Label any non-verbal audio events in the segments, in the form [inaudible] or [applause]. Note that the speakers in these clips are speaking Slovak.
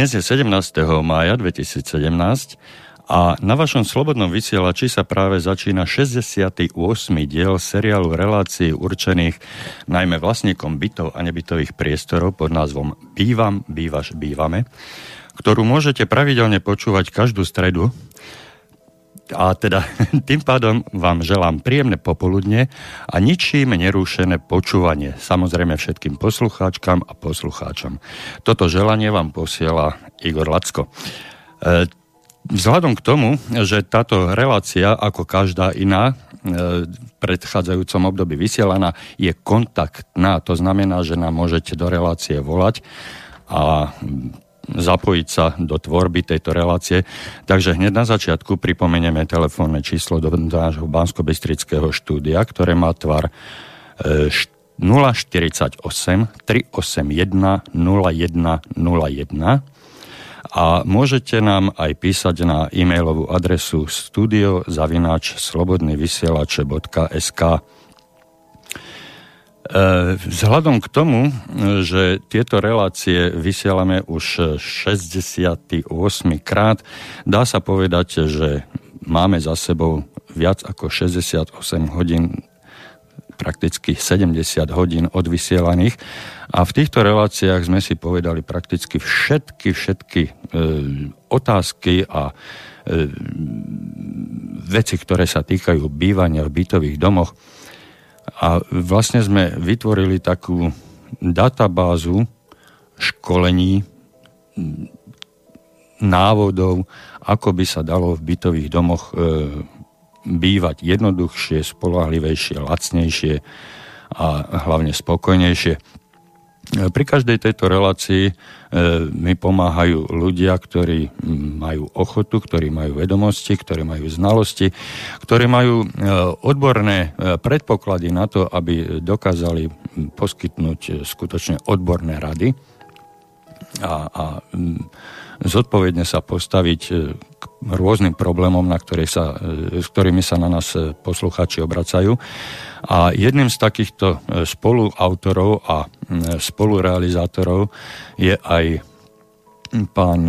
Dnes je 17. mája 2017 a na vašom slobodnom vysielači sa práve začína 68. diel seriálu relácií určených najmä vlastníkom bytov a nebytových priestorov pod názvom Bývam, bývaš, bývame, ktorú môžete pravidelne počúvať každú stredu a teda [laughs] tým pádom vám želám príjemné popoludne a ničím nerúšené počúvanie. Samozrejme všetkým poslucháčkam a poslucháčom. Toto želanie vám posiela Igor Lacko. E, Vzhľadom k tomu, že táto relácia, ako každá iná, e, v predchádzajúcom období vysielaná, je kontaktná. To znamená, že nám môžete do relácie volať a zapojiť sa do tvorby tejto relácie. Takže hneď na začiatku pripomenieme telefónne číslo do nášho bansko štúdia, ktoré má tvar 048 381 0101 a môžete nám aj písať na e-mailovú adresu studiozavináčslobodnyvysielače.sk e, Vzhľadom k tomu, že tieto relácie vysielame už 68 krát, dá sa povedať, že máme za sebou viac ako 68 hodín prakticky 70 hodín odvysielaných a v týchto reláciách sme si povedali prakticky všetky, všetky e, otázky a e, veci, ktoré sa týkajú bývania v bytových domoch. A vlastne sme vytvorili takú databázu školení, návodov, ako by sa dalo v bytových domoch e, bývať jednoduchšie, spolahlivejšie, lacnejšie a hlavne spokojnejšie. Pri každej tejto relácii e, mi pomáhajú ľudia, ktorí majú ochotu, ktorí majú vedomosti, ktorí majú znalosti, ktorí majú e, odborné e, predpoklady na to, aby dokázali poskytnúť skutočne odborné rady a, a zodpovedne sa postaviť rôznym problémom, na ktoré sa, e, s ktorými sa na nás e, poslucháči obracajú. A jedným z takýchto e, spoluautorov a spolurealizátorov je aj pán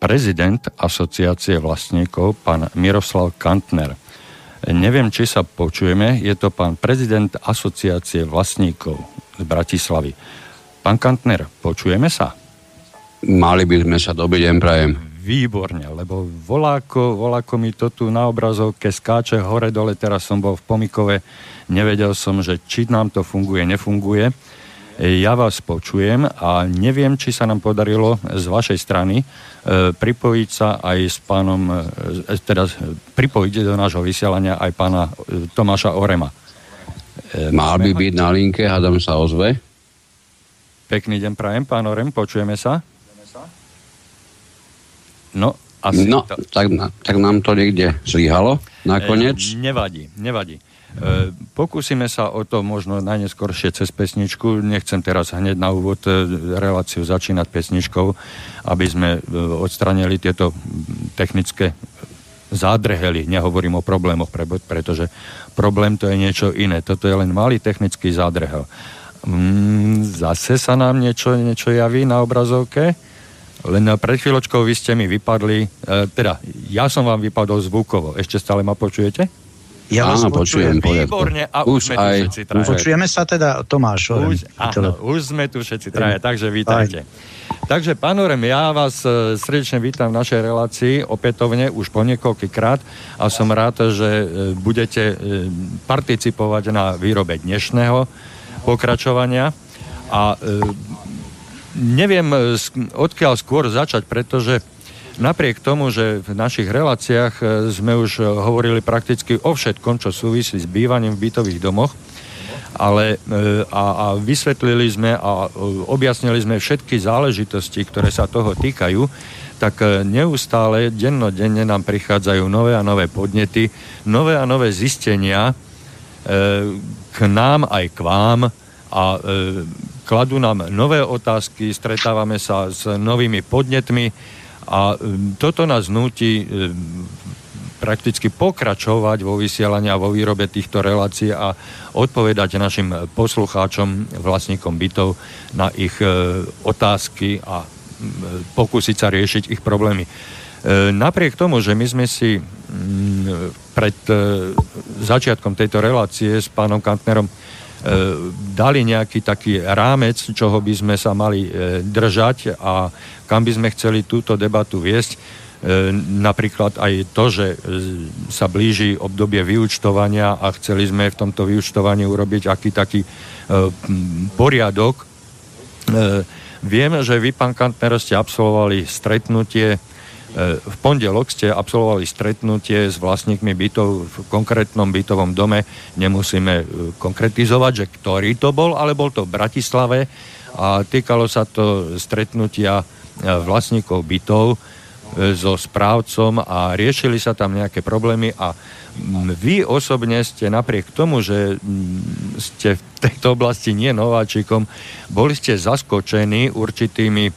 prezident asociácie vlastníkov, pán Miroslav Kantner. Neviem, či sa počujeme, je to pán prezident asociácie vlastníkov z Bratislavy. Pán Kantner, počujeme sa? Mali by sme sa, dobrý deň, prajem výborne, lebo voláko, voláko mi to tu na obrazovke skáče hore dole, teraz som bol v Pomikove, nevedel som, že či nám to funguje, nefunguje. Ja vás počujem a neviem, či sa nám podarilo z vašej strany e, pripojiť sa aj s pánom, e, teda pripojiť do nášho vysielania aj pána e, Tomáša Orema. E, Mal by byť na linke, hádam sa ozve. Pekný deň prajem, pán Orem, počujeme sa? No, asi no to... tak, tak nám to niekde zlyhalo nakoniec. E, nevadí, nevadí. E, pokúsime sa o to možno najneskoršie cez pesničku. Nechcem teraz hneď na úvod e, reláciu začínať pesničkou, aby sme e, odstranili tieto technické zádrhely. Nehovorím o problémoch, pretože problém to je niečo iné. Toto je len malý technický zádrhel. Mm, zase sa nám niečo, niečo javí na obrazovke. Len pred chvíľočkou vy ste mi vypadli, e, teda ja som vám vypadol zvukovo. Ešte stále ma počujete? Ja vás počujem. počujem Výborne, a už, už sme aj, tu všetci traja. Počujeme sa teda, Tomáš. Už, áno, už sme tu všetci traja, takže vítajte. Aj. Takže, pán Orem, ja vás e, srdečne vítam v našej relácii opätovne už po niekoľkýkrát a som rád, že budete participovať na výrobe dnešného pokračovania a neviem, e, odkiaľ skôr začať, pretože napriek tomu, že v našich reláciách e, sme už e, hovorili prakticky o všetkom, čo súvisí s bývaním v bytových domoch, ale a, a vysvetlili sme a objasnili sme všetky záležitosti, ktoré sa toho týkajú, tak neustále, dennodenne nám prichádzajú nové a nové podnety, nové a nové zistenia k nám aj k vám a kladú nám nové otázky, stretávame sa s novými podnetmi a um, toto nás nutí um, prakticky pokračovať vo vysielaní a vo výrobe týchto relácií a odpovedať našim poslucháčom, vlastníkom bytov na ich uh, otázky a pokúsiť sa riešiť ich problémy. Napriek tomu, že my sme si pred začiatkom tejto relácie s pánom Kantnerom dali nejaký taký rámec, čoho by sme sa mali držať a kam by sme chceli túto debatu viesť, E, napríklad aj to, že e, sa blíži obdobie vyučtovania a chceli sme v tomto vyučtovaní urobiť aký taký e, poriadok. Viem, že vy, pán Kantner, ste absolvovali stretnutie v pondelok ste absolvovali stretnutie s vlastníkmi bytov v konkrétnom bytovom dome. Nemusíme konkretizovať, že ktorý to bol, ale bol to v Bratislave a týkalo sa to stretnutia vlastníkov bytov E, so správcom a riešili sa tam nejaké problémy a vy osobne ste napriek tomu, že ste v tejto oblasti nie nováčikom, boli ste zaskočení určitými e,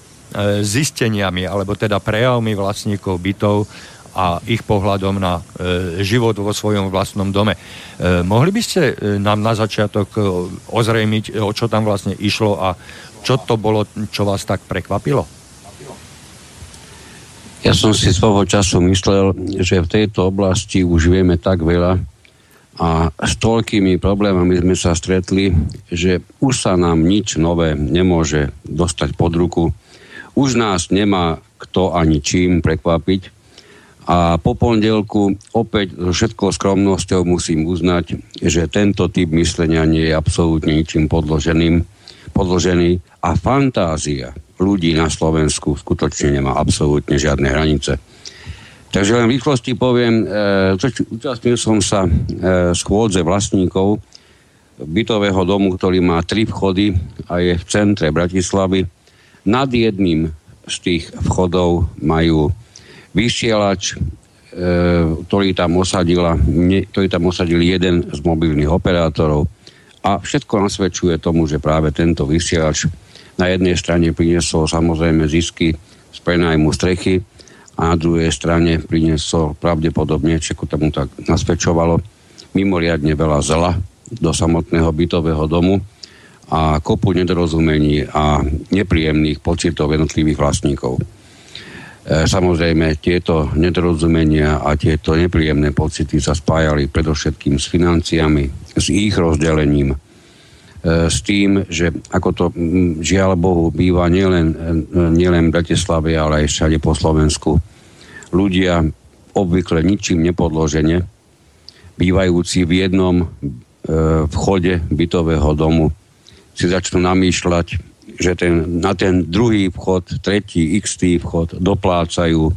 zisteniami alebo teda prejavmi vlastníkov bytov a ich pohľadom na e, život vo svojom vlastnom dome. E, mohli by ste e, nám na začiatok e, ozrejmiť, o čo tam vlastne išlo a čo to bolo, čo vás tak prekvapilo? Ja som si svojho času myslel, že v tejto oblasti už vieme tak veľa a s toľkými problémami sme sa stretli, že už sa nám nič nové nemôže dostať pod ruku. Už nás nemá kto ani čím prekvapiť. A po pondelku opäť so všetkou skromnosťou musím uznať, že tento typ myslenia nie je absolútne ničím podloženým, podložený a fantázia ľudí na Slovensku skutočne nemá absolútne žiadne hranice. Takže len v rýchlosti poviem, e, účastnil som sa e, schôdze vlastníkov bytového domu, ktorý má tri vchody a je v centre Bratislavy. Nad jedným z tých vchodov majú vysielač, e, ktorý tam, osadila, ktorý tam osadil jeden z mobilných operátorov. A všetko nasvedčuje tomu, že práve tento vysielač na jednej strane priniesol samozrejme zisky z prenajmu strechy a na druhej strane priniesol pravdepodobne, čo tomu tak nasvedčovalo, mimoriadne veľa zla do samotného bytového domu a kopu nedorozumení a nepríjemných pocitov jednotlivých vlastníkov. E, samozrejme, tieto nedorozumenia a tieto nepríjemné pocity sa spájali predovšetkým s financiami, s ich rozdelením, E, s tým, že ako to žiaľ Bohu býva nielen, e, nielen v Bratislave, ale aj všade po Slovensku, ľudia obvykle ničím nepodložene, bývajúci v jednom vchode bytového domu, si začnú namýšľať, že ten, na ten druhý vchod, tretí, x vchod doplácajú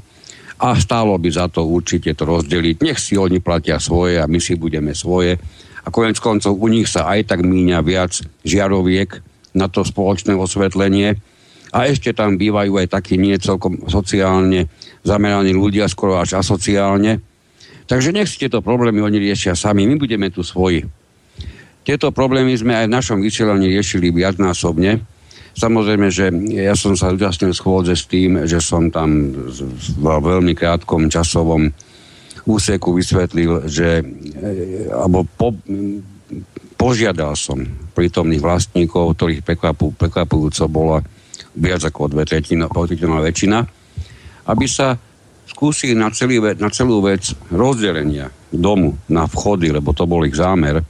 a stálo by za to určite to rozdeliť. Nech si oni platia svoje a my si budeme svoje a konec koncov u nich sa aj tak míňa viac žiaroviek na to spoločné osvetlenie a ešte tam bývajú aj takí nie celkom sociálne zameraní ľudia, skoro až asociálne. Takže nech si tieto problémy oni riešia sami, my budeme tu svoji. Tieto problémy sme aj v našom vysielaní riešili viacnásobne. Samozrejme, že ja som sa zúčastnil schôdze s tým, že som tam v veľmi krátkom časovom úseku vysvetlil, že e, alebo po, požiadal som prítomných vlastníkov, ktorých prekvapu, prekvapujúco bola viac ako dve tretina, väčšina, aby sa skúsili na, celý, na celú vec rozdelenia domu na vchody, lebo to bol ich zámer,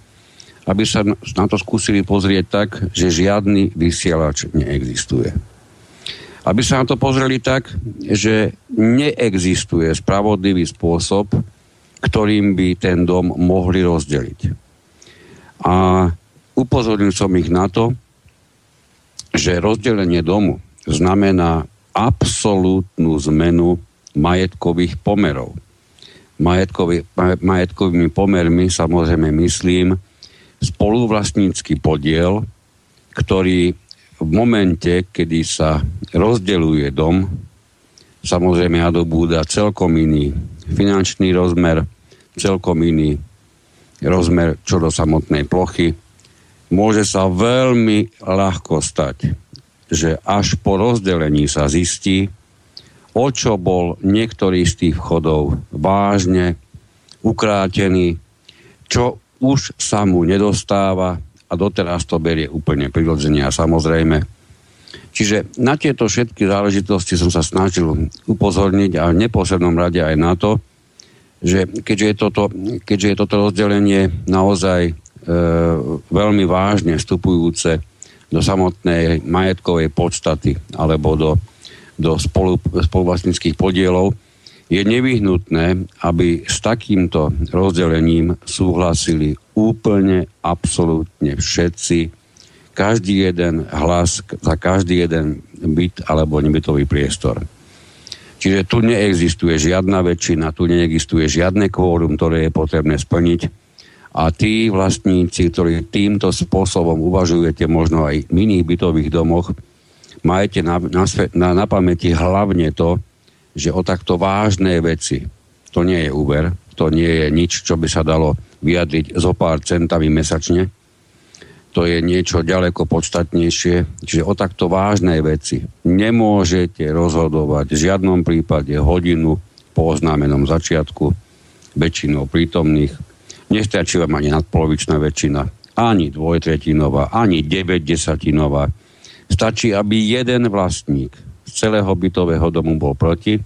aby sa na to skúsili pozrieť tak, že žiadny vysielač neexistuje aby sa na to pozreli tak, že neexistuje spravodlivý spôsob, ktorým by ten dom mohli rozdeliť. A upozornil som ich na to, že rozdelenie domu znamená absolútnu zmenu majetkových pomerov. Majetkový, majetkovými pomermi samozrejme myslím spoluvlastnícky podiel, ktorý v momente, kedy sa rozdeluje dom, samozrejme nadobúda celkom iný finančný rozmer, celkom iný rozmer čo do samotnej plochy. Môže sa veľmi ľahko stať, že až po rozdelení sa zistí, o čo bol niektorý z tých vchodov vážne ukrátený, čo už sa mu nedostáva a doteraz to berie úplne prirodzene a samozrejme. Čiže na tieto všetky záležitosti som sa snažil upozorniť a v neposlednom rade aj na to, že keďže je toto, keďže je toto rozdelenie naozaj e, veľmi vážne vstupujúce do samotnej majetkovej podstaty alebo do, do spolu, spoluvlastnických podielov, je nevyhnutné, aby s takýmto rozdelením súhlasili úplne, absolútne všetci každý jeden hlas za každý jeden byt alebo nebytový priestor. Čiže tu neexistuje žiadna väčšina, tu neexistuje žiadne kvórum, ktoré je potrebné splniť. A tí vlastníci, ktorí týmto spôsobom uvažujete možno aj v iných bytových domoch, majte na, na, na, na pamäti hlavne to, že o takto vážne veci, to nie je úver, to nie je nič, čo by sa dalo vyjadriť zo pár centami mesačne, to je niečo ďaleko podstatnejšie. Čiže o takto vážnej veci nemôžete rozhodovať v žiadnom prípade hodinu po oznámenom začiatku väčšinou prítomných. Nestačí vám ani nadpolovičná väčšina, ani dvojtretinová, ani 9 desatinová. Stačí, aby jeden vlastník celého bytového domu bol proti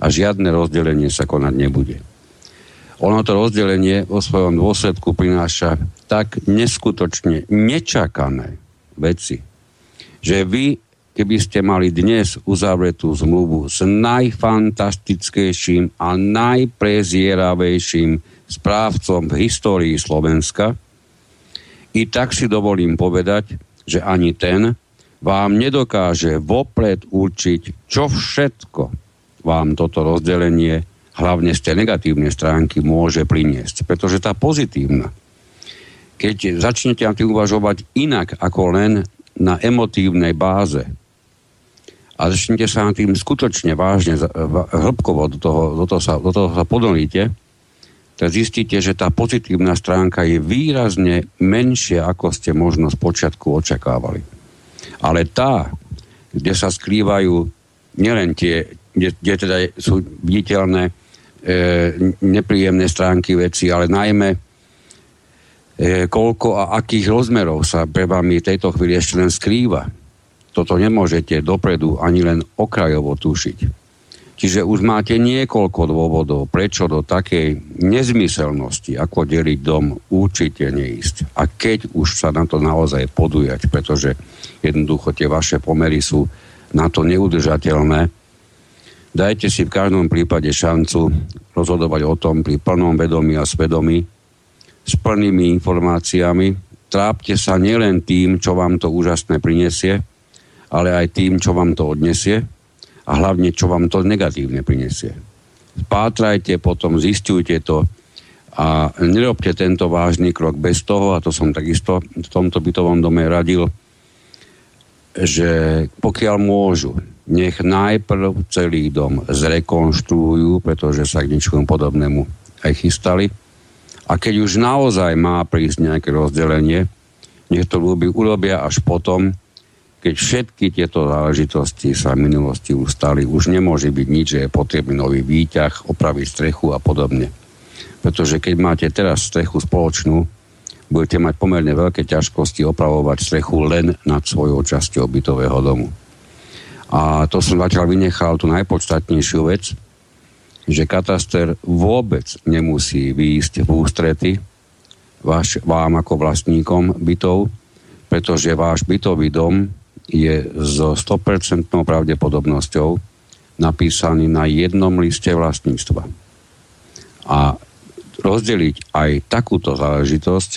a žiadne rozdelenie sa konať nebude. Ono to rozdelenie vo svojom dôsledku prináša tak neskutočne nečakané veci, že vy, keby ste mali dnes uzavretú zmluvu s najfantastickejším a najprezieravejším správcom v histórii Slovenska, i tak si dovolím povedať, že ani ten vám nedokáže vopred určiť, čo všetko vám toto rozdelenie hlavne z tej negatívnej stránky môže priniesť. Pretože tá pozitívna, keď začnete na tým uvažovať inak ako len na emotívnej báze a začnete sa na tým skutočne vážne, hĺbkovo do toho, do toho, sa, do toho sa podolíte, tak zistíte, že tá pozitívna stránka je výrazne menšia, ako ste možno z počiatku očakávali. Ale tá, kde sa skrývajú nielen tie, kde, kde teda sú viditeľné e, nepríjemné stránky veci, ale najmä e, koľko a akých rozmerov sa pre vami tejto chvíli ešte len skrýva. Toto nemôžete dopredu ani len okrajovo tušiť. Čiže už máte niekoľko dôvodov, prečo do takej nezmyselnosti, ako deliť dom, určite neísť. A keď už sa na to naozaj podujať, pretože jednoducho tie vaše pomery sú na to neudržateľné, Dajte si v každom prípade šancu rozhodovať o tom pri plnom vedomí a svedomí, s plnými informáciami. Trápte sa nielen tým, čo vám to úžasné prinesie, ale aj tým, čo vám to odnesie a hlavne, čo vám to negatívne prinesie. Spátrajte, potom zistujte to a nerobte tento vážny krok bez toho, a to som takisto v tomto bytovom dome radil, že pokiaľ môžu, nech najprv celý dom zrekonštruujú, pretože sa k ničomu podobnému aj chystali. A keď už naozaj má prísť nejaké rozdelenie, nech to urobia až potom, keď všetky tieto záležitosti sa v minulosti ustali, už nemôže byť nič, že je potrebný nový výťah, opraviť strechu a podobne. Pretože keď máte teraz strechu spoločnú, budete mať pomerne veľké ťažkosti opravovať strechu len nad svojou časťou bytového domu. A to som zatiaľ vynechal tú najpodstatnejšiu vec, že kataster vôbec nemusí výjsť v ústrety váš, vám ako vlastníkom bytov, pretože váš bytový dom je so 100% pravdepodobnosťou napísaný na jednom liste vlastníctva. A rozdeliť aj takúto záležitosť,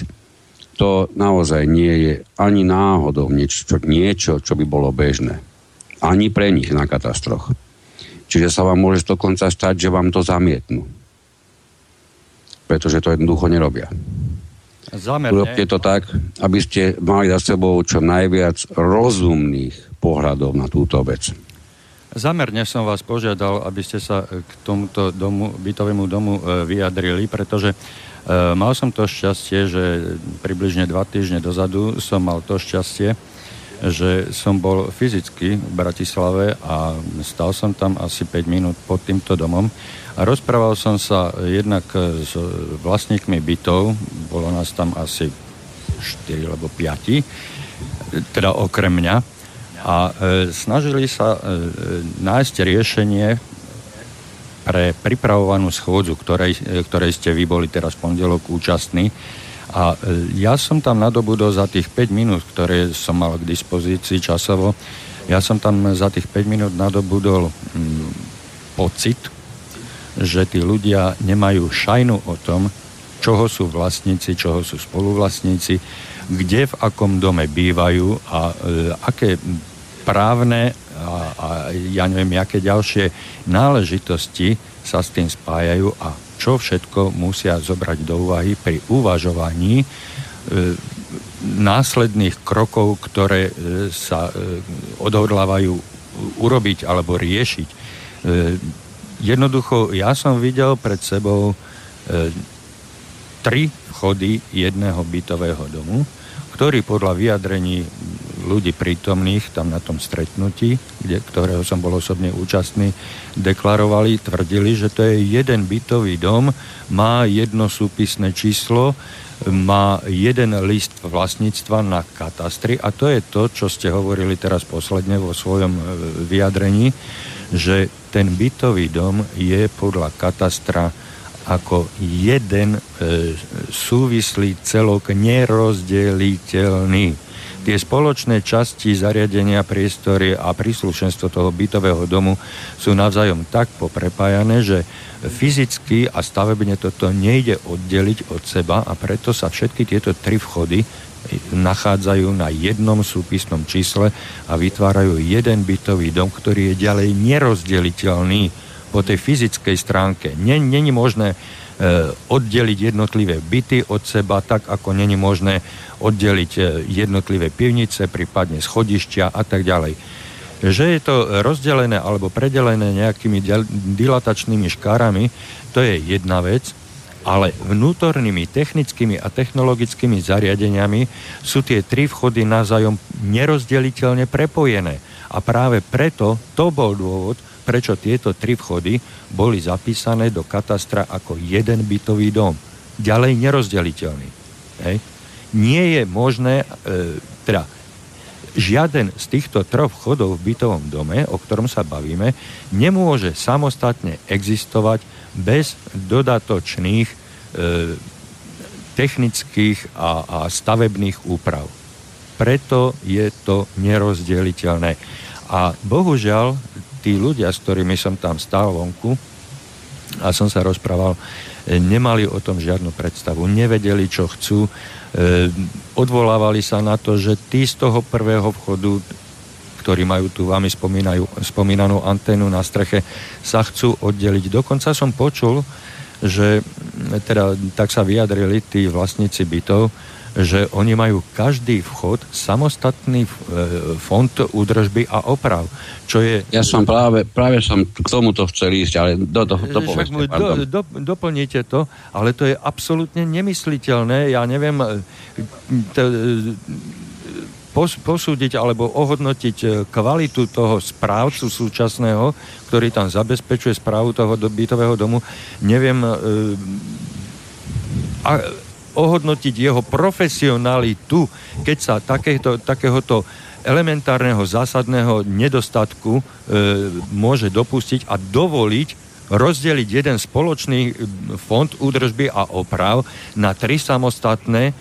to naozaj nie je ani náhodou niečo, niečo čo by bolo bežné ani pre nich na katastroch. Čiže sa vám môže dokonca stať, že vám to zamietnú. Pretože to jednoducho nerobia. Zamerne. Urobte to tak, aby ste mali za sebou čo najviac rozumných pohľadov na túto vec. Zamerne som vás požiadal, aby ste sa k tomuto domu, bytovému domu e, vyjadrili, pretože e, mal som to šťastie, že približne dva týždne dozadu som mal to šťastie, že som bol fyzicky v Bratislave a stal som tam asi 5 minút pod týmto domom a rozprával som sa jednak s vlastníkmi bytov, bolo nás tam asi 4 alebo 5, teda okrem mňa. a e, snažili sa e, nájsť riešenie pre pripravovanú schôdzu, ktorej, e, ktorej ste vy boli teraz v pondelok účastní. A e, ja som tam nadobudol za tých 5 minút, ktoré som mal k dispozícii časovo, ja som tam za tých 5 minút nadobudol mm, pocit, že tí ľudia nemajú šajnu o tom, čoho sú vlastníci, čoho sú spoluvlastníci, kde v akom dome bývajú a e, aké právne a, a ja neviem, aké ďalšie náležitosti sa s tým spájajú a čo všetko musia zobrať do úvahy pri uvažovaní e, následných krokov, ktoré e, sa e, odhodlávajú urobiť alebo riešiť. Jednoducho, ja som videl pred sebou tri vchody jedného bytového domu, ktorý podľa vyjadrení ľudí prítomných tam na tom stretnutí, kde, ktorého som bol osobne účastný, deklarovali, tvrdili, že to je jeden bytový dom, má jedno súpisné číslo, má jeden list vlastníctva na katastri a to je to, čo ste hovorili teraz posledne vo svojom e, vyjadrení, že ten bytový dom je podľa katastra ako jeden e, súvislý celok nerozdeliteľný tie spoločné časti zariadenia, priestory a príslušenstvo toho bytového domu sú navzájom tak poprepájané, že fyzicky a stavebne toto nejde oddeliť od seba a preto sa všetky tieto tri vchody nachádzajú na jednom súpisnom čísle a vytvárajú jeden bytový dom, ktorý je ďalej nerozdeliteľný po tej fyzickej stránke. Není možné oddeliť jednotlivé byty od seba, tak ako není možné oddeliť e, jednotlivé pivnice, prípadne schodišťa a tak ďalej. Že je to rozdelené alebo predelené nejakými dilatačnými škárami, to je jedna vec, ale vnútornými technickými a technologickými zariadeniami sú tie tri vchody navzájom nerozdeliteľne prepojené. A práve preto to bol dôvod, prečo tieto tri vchody boli zapísané do katastra ako jeden bytový dom. Ďalej nerozdeliteľný. Hej nie je možné, e, teda žiaden z týchto troch vchodov v bytovom dome, o ktorom sa bavíme, nemôže samostatne existovať bez dodatočných e, technických a, a stavebných úprav. Preto je to nerozdeliteľné. A bohužiaľ, tí ľudia, s ktorými som tam stál vonku a som sa rozprával, e, nemali o tom žiadnu predstavu, nevedeli, čo chcú, E, odvolávali sa na to, že tí z toho prvého vchodu, ktorí majú tu vami spomínanú anténu na streche, sa chcú oddeliť. Dokonca som počul, že teda tak sa vyjadrili tí vlastníci bytov, že oni majú každý vchod samostatný e, fond údržby a oprav, čo je... Ja som práve, práve som k tomuto chcel ísť, ale do, do, do, povedzte, do, do, doplníte to, ale to je absolútne nemysliteľné. Ja neviem e, to, e, pos, posúdiť alebo ohodnotiť kvalitu toho správcu súčasného, ktorý tam zabezpečuje správu toho bytového domu. Neviem... A, ohodnotiť jeho profesionalitu, keď sa takéto, takéhoto elementárneho zásadného nedostatku e, môže dopustiť a dovoliť rozdeliť jeden spoločný e, fond údržby a oprav na tri samostatné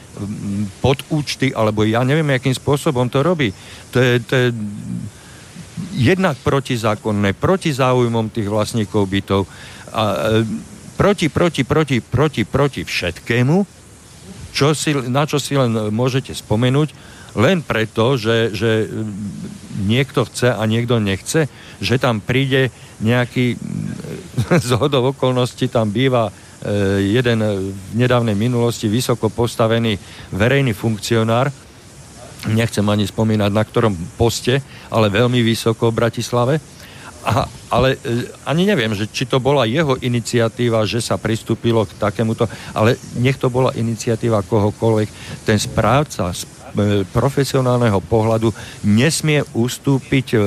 podúčty, alebo ja neviem, akým spôsobom to robí. To je, to je jednak protizákonné, proti záujmom tých vlastníkov bytov a e, proti, proti, proti, proti, proti všetkému, čo si, na čo si len môžete spomenúť, len preto, že, že niekto chce a niekto nechce, že tam príde nejaký [laughs] z hodov okolností tam býva e, jeden v nedávnej minulosti vysoko postavený verejný funkcionár, nechcem ani spomínať na ktorom poste, ale veľmi vysoko v Bratislave, a, ale e, ani neviem, že či to bola jeho iniciatíva, že sa pristúpilo k takémuto, ale nech to bola iniciatíva kohokoľvek. Ten správca z e, profesionálneho pohľadu nesmie ustúpiť e,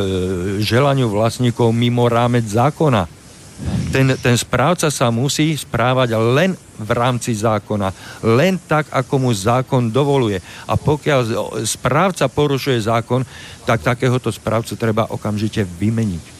želaniu vlastníkov mimo rámec zákona. Ten, ten správca sa musí správať len v rámci zákona. Len tak, ako mu zákon dovoluje. A pokiaľ správca porušuje zákon, tak takéhoto správcu treba okamžite vymeniť.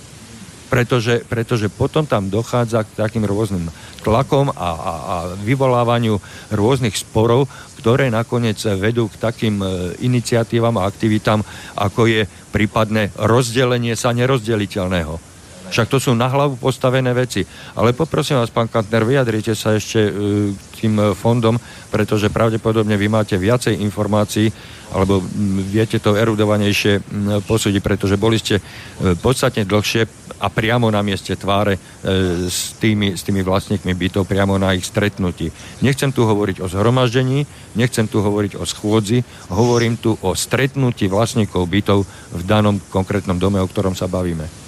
Pretože, pretože potom tam dochádza k takým rôznym tlakom a, a, a vyvolávaniu rôznych sporov, ktoré nakoniec vedú k takým e, iniciatívam a aktivitám, ako je prípadné rozdelenie sa nerozdeliteľného. Však to sú na hlavu postavené veci. Ale poprosím vás, pán Kantner, vyjadrite sa ešte uh, tým fondom, pretože pravdepodobne vy máte viacej informácií, alebo viete to erudovanejšie posúdiť, pretože boli ste uh, podstatne dlhšie a priamo na mieste tváre uh, s, tými, s tými vlastníkmi bytov, priamo na ich stretnutí. Nechcem tu hovoriť o zhromaždení, nechcem tu hovoriť o schôdzi, hovorím tu o stretnutí vlastníkov bytov v danom konkrétnom dome, o ktorom sa bavíme.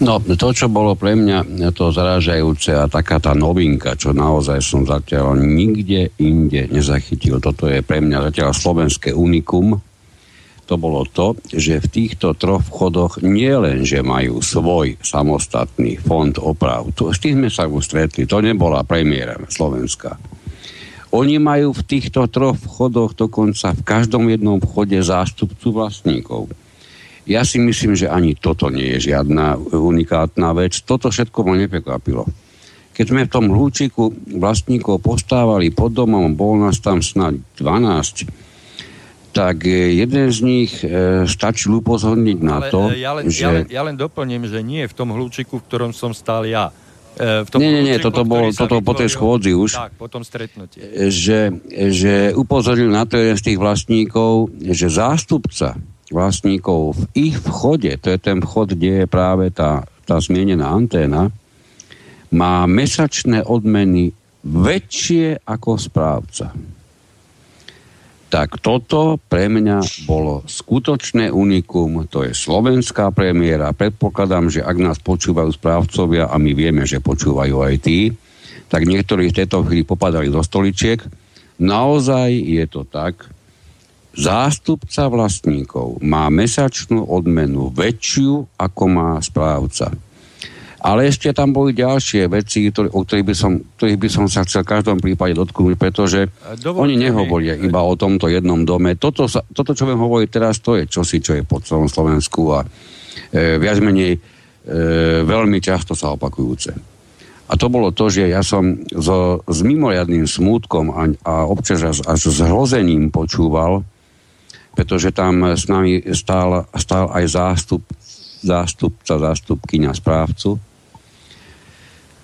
No, to, čo bolo pre mňa to zarážajúce a taká tá novinka, čo naozaj som zatiaľ nikde inde nezachytil, toto je pre mňa zatiaľ slovenské unikum, to bolo to, že v týchto troch vchodoch nie že majú svoj samostatný fond oprav, tu, s tým sme sa už stretli, to nebola premiéra Slovenska. Oni majú v týchto troch vchodoch dokonca v každom jednom vchode zástupcu vlastníkov. Ja si myslím, že ani toto nie je žiadna unikátna vec. Toto všetko ma neprekvapilo. Keď sme v tom hlúčiku vlastníkov postávali pod domom, bol nás tam snad 12, tak jeden z nich e, stačil upozorniť na Ale, to, e, ja len, že... Ja len, ja len doplním, že nie v tom hľúčiku, v ktorom som stál ja. E, v tom nie, nie, nie, toto bol toto po tej schôdzi už. Tak, po tom stretnutí. Že, že upozoril na to jeden z tých vlastníkov, že zástupca vlastníkov v ich vchode, to je ten vchod, kde je práve tá, tá zmienená anténa, má mesačné odmeny väčšie ako správca. Tak toto pre mňa bolo skutočné unikum, to je slovenská premiéra. Predpokladám, že ak nás počúvajú správcovia, a my vieme, že počúvajú aj tí, tak niektorí v tejto chvíli popadali do stoličiek. Naozaj je to tak, zástupca vlastníkov má mesačnú odmenu väčšiu, ako má správca. Ale ešte tam boli ďalšie veci, ktoré, o ktorých by, som, ktorých by som sa chcel v každom prípade dotknúť, pretože Dovolte oni nehovoria mi. iba o tomto jednom dome. Toto, sa, toto, čo viem hovoriť teraz, to je čosi, čo je po celom Slovensku a e, viac menej e, veľmi často sa opakujúce. A to bolo to, že ja som so, s mimoriadným smútkom a, a občas až, až s hrozením počúval pretože tam s nami stál, stál aj zástup, zástupca, zástupkyňa správcu.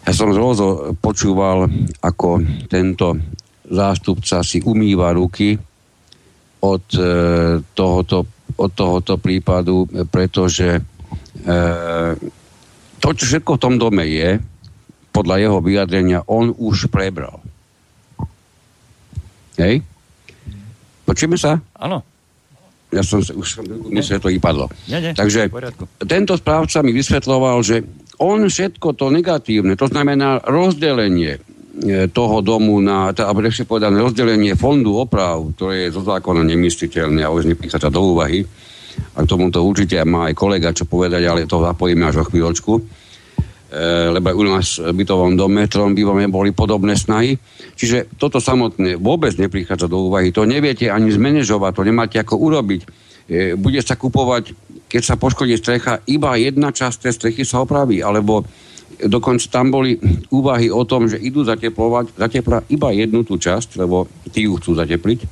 Ja som zlozo počúval, ako tento zástupca si umýva ruky od, e, tohoto, od tohoto prípadu, pretože e, to, čo všetko v tom dome je, podľa jeho vyjadrenia, on už prebral. Hej? Počujeme sa? Áno. Ja som už myslel, že to vypadlo. Nie, nie, Takže tento správca mi vysvetloval, že on všetko to negatívne, to znamená rozdelenie e, toho domu na, alebo lepšie povedané, rozdelenie fondu oprav, ktoré je zo zákona nemysliteľné a už neprichádza do úvahy. A k tomuto určite má aj kolega čo povedať, ale to zapojíme až o chvíľočku E, lebo u nás v bytovom dome, ktorom bývame, boli podobné snahy. Čiže toto samotné vôbec neprichádza do úvahy. To neviete ani zmanéžovať, to nemáte ako urobiť. E, bude sa kupovať, keď sa poškodí strecha, iba jedna časť tej strechy sa opraví, alebo dokonca tam boli úvahy o tom, že idú zateplovať, zatepla iba jednu tú časť, lebo tí ju chcú zatepliť.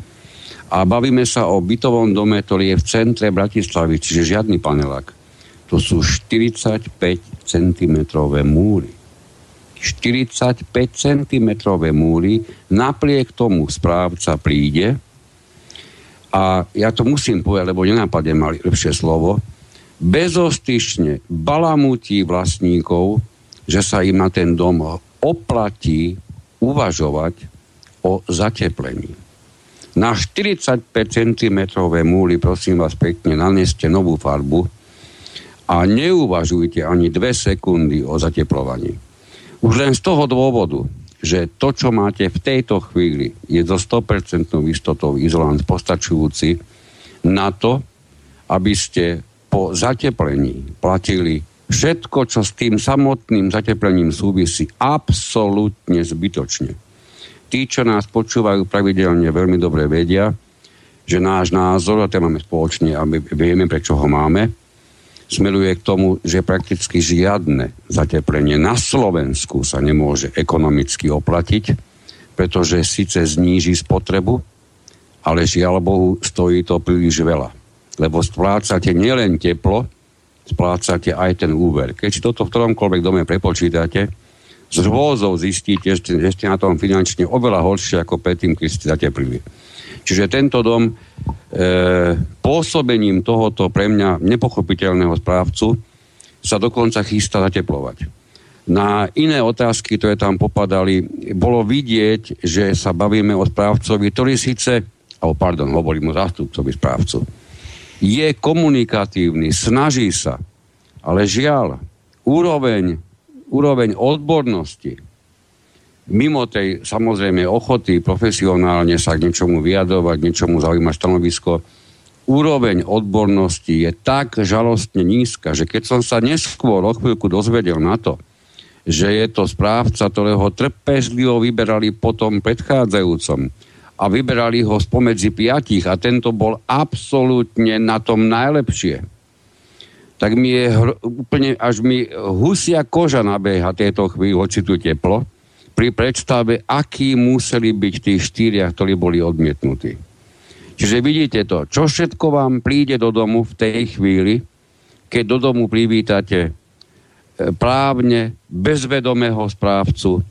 A bavíme sa o bytovom dome, ktorý je v centre Bratislavy, čiže žiadny panelák. To sú 45 cm múry. 45 cm múry, napriek tomu správca príde a ja to musím povedať, lebo nenápadne mali lepšie slovo, bezostyšne balamutí vlastníkov, že sa im na ten dom oplatí uvažovať o zateplení. Na 45 cm múry, prosím vás pekne, naneste novú farbu, a neuvažujte ani dve sekundy o zateplovaní. Už len z toho dôvodu, že to, čo máte v tejto chvíli, je zo 100% istotou izolant postačujúci na to, aby ste po zateplení platili všetko, čo s tým samotným zateplením súvisí, absolútne zbytočne. Tí, čo nás počúvajú pravidelne, veľmi dobre vedia, že náš názor, a ten máme spoločne a my vieme, prečo ho máme, smeruje k tomu, že prakticky žiadne zateplenie na Slovensku sa nemôže ekonomicky oplatiť, pretože síce zníži spotrebu, ale žiaľ Bohu stojí to príliš veľa. Lebo splácate nielen teplo, splácate aj ten úver. Keď toto v ktoromkoľvek dome prepočítate, z rôzov zistíte, že ste na tom finančne oveľa horšie ako predtým, keď ste zateplili. Čiže tento dom e, pôsobením tohoto pre mňa nepochopiteľného správcu sa dokonca chystá zateplovať. Na iné otázky, ktoré tam popadali, bolo vidieť, že sa bavíme o správcovi, ktorý síce, alebo pardon, hovorím o zástupcovi správcu, je komunikatívny, snaží sa, ale žiaľ, úroveň, úroveň odbornosti, mimo tej samozrejme ochoty profesionálne sa k niečomu vyjadovať, niečomu zaujímať stanovisko, úroveň odbornosti je tak žalostne nízka, že keď som sa neskôr o chvíľku dozvedel na to, že je to správca, ktorého trpezlivo vyberali potom predchádzajúcom, a vyberali ho spomedzi piatich a tento bol absolútne na tom najlepšie, tak mi je hr- úplne, až mi husia koža nabeha tieto chvíli, hoci tu teplo, pri predstave, akí museli byť tí štyria, ktorí boli odmietnutí. Čiže vidíte to, čo všetko vám príde do domu v tej chvíli, keď do domu privítate e, právne bezvedomého správcu,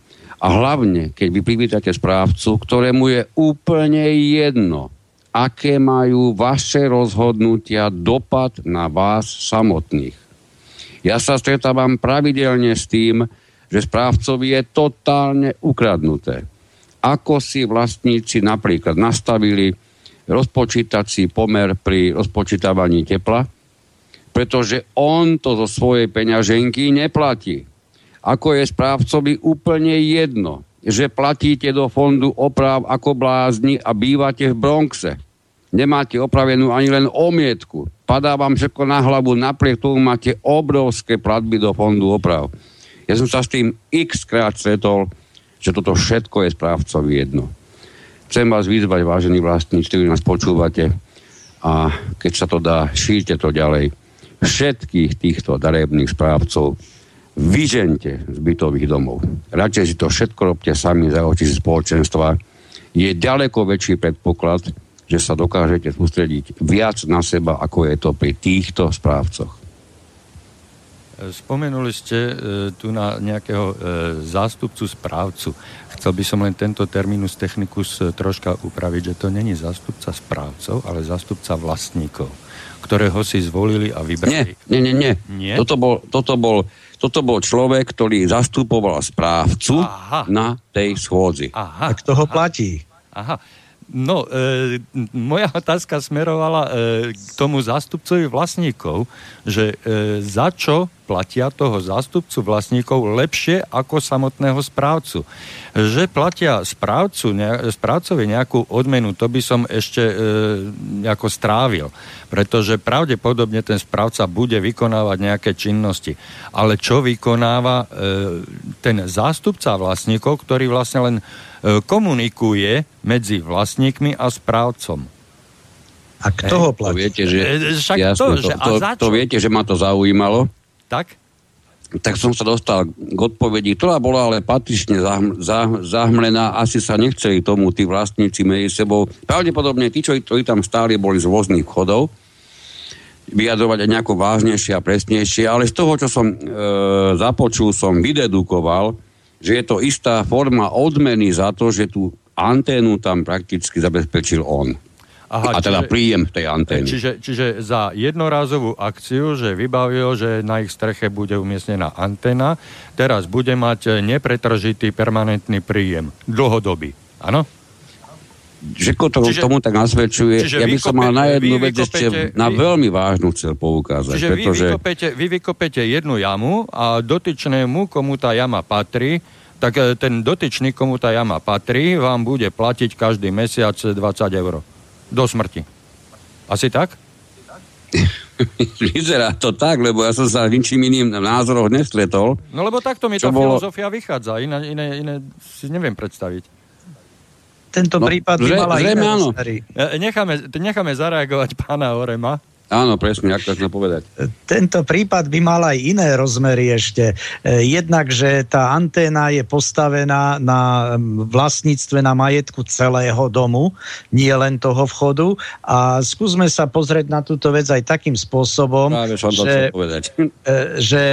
a hlavne, keď vy privítate správcu, ktorému je úplne jedno, aké majú vaše rozhodnutia dopad na vás samotných. Ja sa stretávam pravidelne s tým, že správcovi je totálne ukradnuté. Ako si vlastníci napríklad nastavili rozpočítací pomer pri rozpočítavaní tepla, pretože on to zo svojej peňaženky neplatí ako je správcovi úplne jedno, že platíte do fondu oprav ako blázni a bývate v Bronxe. Nemáte opravenú ani len omietku. Padá vám všetko na hlavu, napriek tomu máte obrovské platby do fondu oprav. Ja som sa s tým x krát stretol, že toto všetko je správcovi jedno. Chcem vás vyzvať, vážení vlastníci, ktorí nás počúvate a keď sa to dá, šírte to ďalej. Všetkých týchto darebných správcov vyžente z bytových domov. Radšej si to všetko robte sami za oči spoločenstva. Je ďaleko väčší predpoklad, že sa dokážete sústrediť viac na seba, ako je to pri týchto správcoch. Spomenuli ste e, tu na nejakého e, zástupcu správcu. Chcel by som len tento terminus technicus e, troška upraviť, že to není zástupca správcov, ale zástupca vlastníkov, ktorého si zvolili a vybrali. Nie, nie, nie. nie. nie? Toto, bol, toto bol toto bol človek, ktorý zastupoval správcu aha. na tej schôdzi. Aha, a kto ho platí? Aha. No, e, moja otázka smerovala e, k tomu zástupcovi vlastníkov, že e, za čo platia toho zástupcu vlastníkov lepšie ako samotného správcu. Že platia správcu, ne, správcovi nejakú odmenu, to by som ešte e, nejako strávil, pretože pravdepodobne ten správca bude vykonávať nejaké činnosti. Ale čo vykonáva e, ten zástupca vlastníkov, ktorý vlastne len e, komunikuje medzi vlastníkmi a správcom. A kto ho platí? To viete, že, e, Však jasne, to, že, to, to, to viete, že ma to zaujímalo. Tak? tak som sa dostal k odpovedi, ktorá bola ale patrične zahm, zah, zahmlená, asi sa nechceli tomu tí vlastníci medzi sebou. Pravdepodobne tí, čo, ktorí tam stáli, boli z rôznych chodov, vyjadrovať aj nejako vážnejšie a presnejšie, ale z toho, čo som e, započul, som vydedukoval, že je to istá forma odmeny za to, že tú anténu tam prakticky zabezpečil on. Aha, a teda čiže, príjem tej antény. Čiže, čiže za jednorázovú akciu, že vybavil, že na ich streche bude umiestnená anténa, teraz bude mať nepretržitý permanentný príjem. Dlhodobý. Áno? Že to čiže, tomu tak nasvedčuje, ja by som mal na jednu vec ešte na veľmi vážnu chcel poukázať. Čiže pretože... vy, vykopete, vy vykopete jednu jamu a dotyčnému, komu tá jama patrí, tak e, ten dotyčný, komu tá jama patrí, vám bude platiť každý mesiac 20 eur do smrti. Asi tak? [laughs] Vyzerá to tak, lebo ja som sa ničím iným názoroch nestretol. No lebo takto mi tá bolo... filozofia vychádza, iné, iné, iné si neviem predstaviť. Tento no, prípad by mala iné áno. E, necháme, necháme zareagovať pána Orema. Áno, presne, ako to chcem povedať. Tento prípad by mal aj iné rozmery ešte. E, jednak, že tá anténa je postavená na vlastníctve, na majetku celého domu, nie len toho vchodu. A skúsme sa pozrieť na túto vec aj takým spôsobom, Práve že. E, že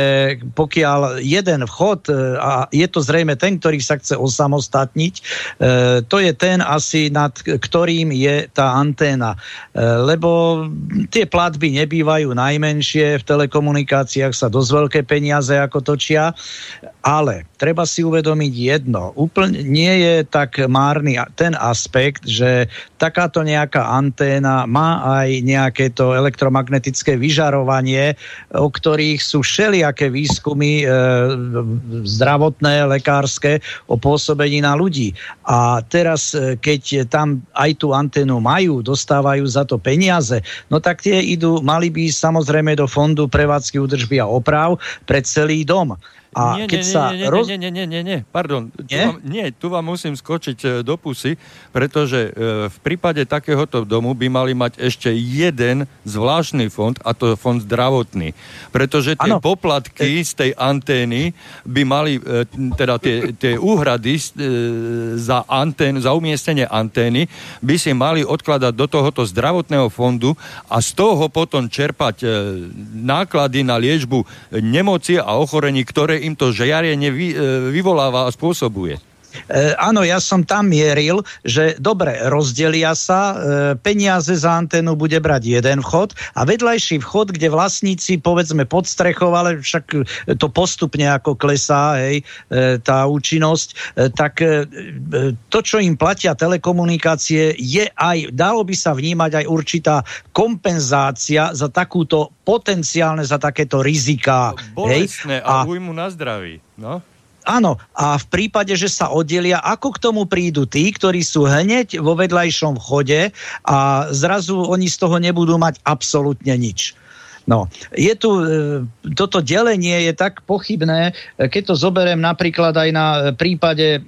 pokiaľ jeden vchod, e, a je to zrejme ten, ktorý sa chce osamostatniť, to je ten asi, nad ktorým je tá anténa. Lebo tie plát platby nebývajú najmenšie, v telekomunikáciách sa dosť veľké peniaze ako točia, ale treba si uvedomiť jedno. Úplne nie je tak márny ten aspekt, že takáto nejaká anténa má aj nejaké to elektromagnetické vyžarovanie, o ktorých sú všelijaké výskumy e, zdravotné, lekárske o pôsobení na ľudí. A teraz, e, keď tam aj tú anténu majú, dostávajú za to peniaze, no tak tie idú, mali by samozrejme do fondu prevádzky údržby a oprav pre celý dom. A nie, keď nie, sa nie, nie, roz... nie, nie, nie, nie, nie, pardon. Nie? Tu vám, nie, tu vám musím skočiť e, do pusy, pretože e, v prípade takéhoto domu by mali mať ešte jeden zvláštny fond, a to fond zdravotný. Pretože tie ano. poplatky z tej antény by mali, e, teda tie, tie úhrady za, antén, za umiestnenie antény by si mali odkladať do tohoto zdravotného fondu a z toho potom čerpať náklady na liečbu nemoci a ochorení, ktoré im to žiarenie vy, e, vyvoláva a spôsobuje. E, áno, ja som tam mieril, že dobre, rozdelia sa, e, peniaze za anténu bude brať jeden vchod a vedľajší vchod, kde vlastníci povedzme pod strechou, ale však to postupne ako klesá, hej, e, tá účinnosť, e, tak e, to, čo im platia telekomunikácie, je aj, dalo by sa vnímať aj určitá kompenzácia za takúto potenciálne, za takéto rizika. Bolestné hej, a, a újmu na zdraví. No? Áno, a v prípade, že sa oddelia, ako k tomu prídu tí, ktorí sú hneď vo vedľajšom chode a zrazu oni z toho nebudú mať absolútne nič. No, je tu, e, toto delenie je tak pochybné, keď to zoberiem napríklad aj na prípade e,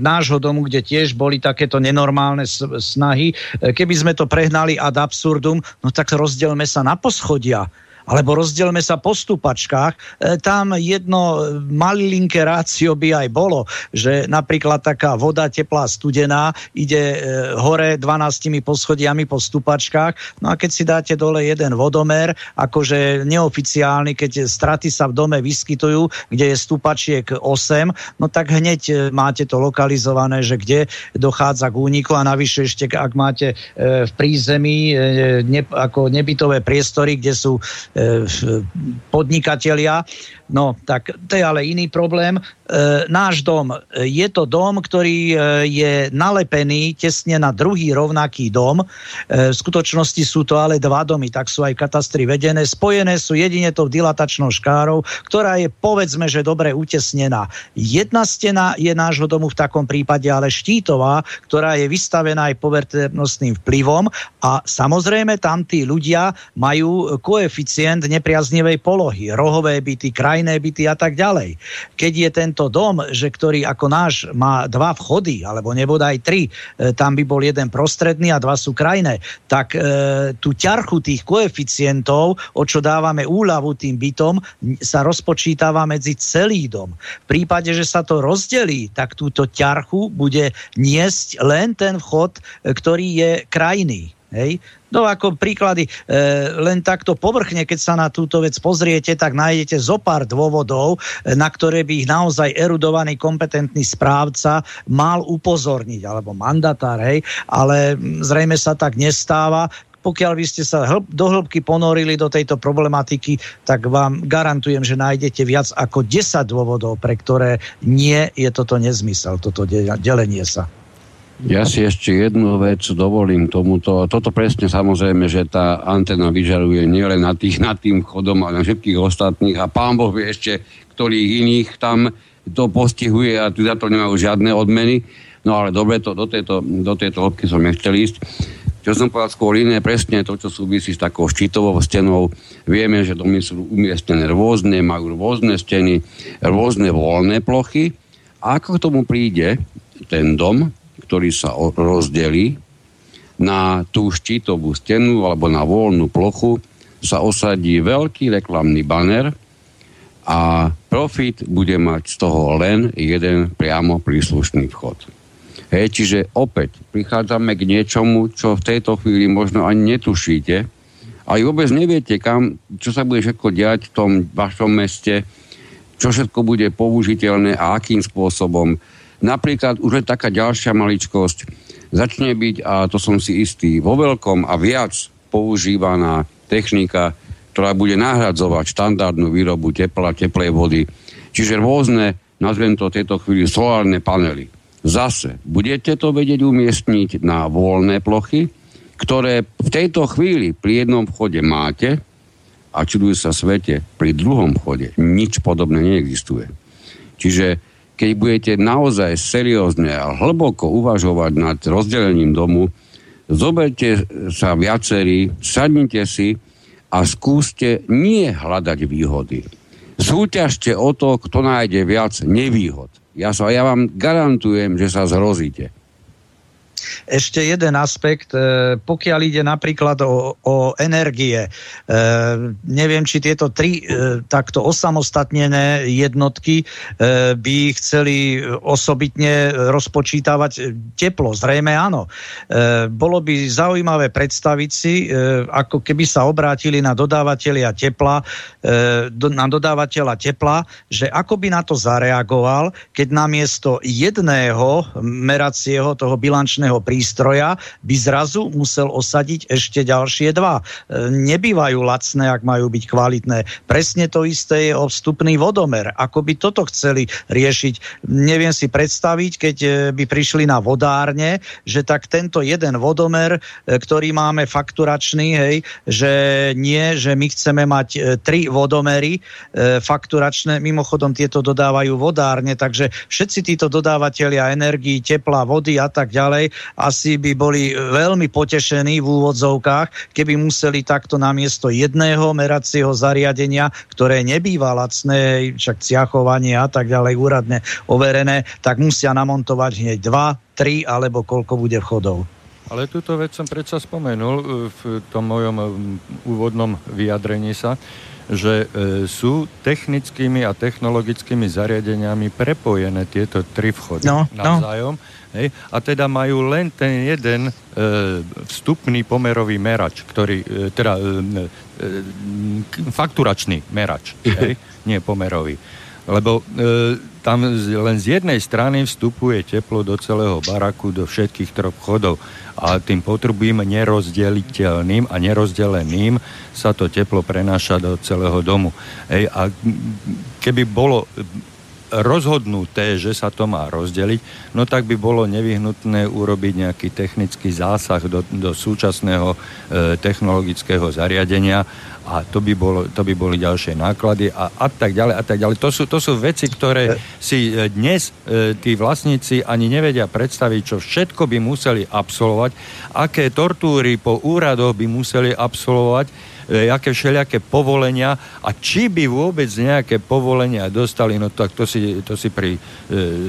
nášho domu, kde tiež boli takéto nenormálne snahy. E, keby sme to prehnali ad absurdum, no tak rozdelme sa na poschodia alebo rozdielme sa po stupačkách. E, tam jedno malilinké rácio by aj bolo, že napríklad taká voda teplá, studená ide e, hore 12 poschodiami po stupačkách, no a keď si dáte dole jeden vodomer, akože neoficiálny, keď straty sa v dome vyskytujú, kde je stupačiek 8, no tak hneď e, máte to lokalizované, že kde dochádza k úniku a navyše ešte, ak máte v prízemí ne, ako nebytové priestory, kde sú E, podnikatelia. No, tak to je ale iný problém. E, náš dom, je to dom, ktorý e, je nalepený tesne na druhý rovnaký dom. E, v skutočnosti sú to ale dva domy, tak sú aj katastry vedené. Spojené sú jedine tou dilatačnou škárou, ktorá je povedzme, že dobre utesnená. Jedna stena je nášho domu v takom prípade ale štítová, ktorá je vystavená aj povertnostným vplyvom a samozrejme tam tí ľudia majú koeficient nepriaznivej polohy, rohové byty, krajné byty a tak ďalej. Keď je tento dom, že ktorý ako náš má dva vchody, alebo nebodaj tri, e, tam by bol jeden prostredný a dva sú krajné, tak e, tú ťarchu tých koeficientov, o čo dávame úľavu tým bytom, sa rozpočítava medzi celý dom. V prípade, že sa to rozdelí, tak túto ťarchu bude niesť len ten vchod, e, ktorý je krajný. Hej? No ako príklady, e, len takto povrchne, keď sa na túto vec pozriete, tak nájdete zo pár dôvodov, e, na ktoré by ich naozaj erudovaný kompetentný správca mal upozorniť, alebo mandatár, hej, ale zrejme sa tak nestáva pokiaľ by ste sa hlb, do hĺbky ponorili do tejto problematiky, tak vám garantujem, že nájdete viac ako 10 dôvodov, pre ktoré nie je toto nezmysel, toto delenie sa. Ja si ešte jednu vec dovolím tomuto. Toto presne samozrejme, že tá antena vyžaruje nielen na tých, nad tým chodom, ale na všetkých ostatných a pán Boh vie ešte, ktorých iných tam to postihuje a tu to nemajú žiadne odmeny. No ale dobre, to, do tejto, do tejto hĺbky som nechcel ísť. Čo som povedal skôr iné, presne to, čo súvisí s takou štítovou stenou. Vieme, že domy sú umiestnené rôzne, majú rôzne steny, rôzne voľné plochy. A ako k tomu príde ten dom, ktorý sa rozdelí na tú štítovú stenu alebo na voľnú plochu, sa osadí veľký reklamný banner a profit bude mať z toho len jeden priamo príslušný vchod. Hej, čiže opäť prichádzame k niečomu, čo v tejto chvíli možno ani netušíte, ale vôbec neviete, kam, čo sa bude všetko diať v tom vašom meste, čo všetko bude použiteľné a akým spôsobom. Napríklad už je taká ďalšia maličkosť, začne byť, a to som si istý, vo veľkom a viac používaná technika, ktorá bude nahradzovať štandardnú výrobu tepla, teplej vody. Čiže rôzne, nazvem to v tejto chvíli, solárne panely Zase, budete to vedieť umiestniť na voľné plochy, ktoré v tejto chvíli pri jednom vchode máte a čudujú sa svete, pri druhom vchode nič podobné neexistuje. Čiže keď budete naozaj seriózne a hlboko uvažovať nad rozdelením domu, zoberte sa viacerí, sadnite si a skúste nie hľadať výhody. Súťažte o to, kto nájde viac nevýhod. Ja, sa, ja vám garantujem, že sa zrozíte. Ešte jeden aspekt, e, pokiaľ ide napríklad o, o energie, e, neviem, či tieto tri e, takto osamostatnené jednotky by chceli osobitne rozpočítavať teplo. Zrejme áno. Bolo by zaujímavé predstaviť si, ako keby sa obrátili na dodávateľia tepla, na dodávateľa tepla, že ako by na to zareagoval, keď namiesto jedného meracieho toho bilančného výrobného prístroja by zrazu musel osadiť ešte ďalšie dva. E, nebývajú lacné, ak majú byť kvalitné. Presne to isté je o vstupný vodomer. Ako by toto chceli riešiť? Neviem si predstaviť, keď e, by prišli na vodárne, že tak tento jeden vodomer, e, ktorý máme fakturačný, hej, že nie, že my chceme mať tri vodomery fakturačné, mimochodom tieto dodávajú vodárne, takže všetci títo dodávateľia energii, tepla, vody a tak ďalej asi by boli veľmi potešení v úvodzovkách, keby museli takto namiesto jedného meracieho zariadenia, ktoré nebýva lacné, však ciachovanie a tak ďalej úradne overené, tak musia namontovať hneď dva, tri alebo koľko bude vchodov. Ale túto vec som predsa spomenul e, v tom mojom e, úvodnom vyjadrení sa, že e, sú technickými a technologickými zariadeniami prepojené tieto tri vchody no, no. navzájom. No Hej? A teda majú len ten jeden e, vstupný pomerový merač, ktorý, e, teda e, e, fakturačný merač, hej? nie pomerový. Lebo e, tam len z jednej strany vstupuje teplo do celého baraku, do všetkých troch vchodov a tým potrubím nerozdeliteľným a nerozdeleným sa to teplo prenáša do celého domu. Hej, a keby bolo rozhodnuté, že sa to má rozdeliť, no tak by bolo nevyhnutné urobiť nejaký technický zásah do, do súčasného e, technologického zariadenia a to by, bolo, to by boli ďalšie náklady a, a tak ďalej a tak ďalej. To sú, to sú veci, ktoré si e, dnes e, tí vlastníci ani nevedia predstaviť, čo všetko by museli absolvovať, aké tortúry po úradoch by museli absolvovať, E, aké všelijaké povolenia a či by vôbec nejaké povolenia dostali, no tak to si, to si pri e,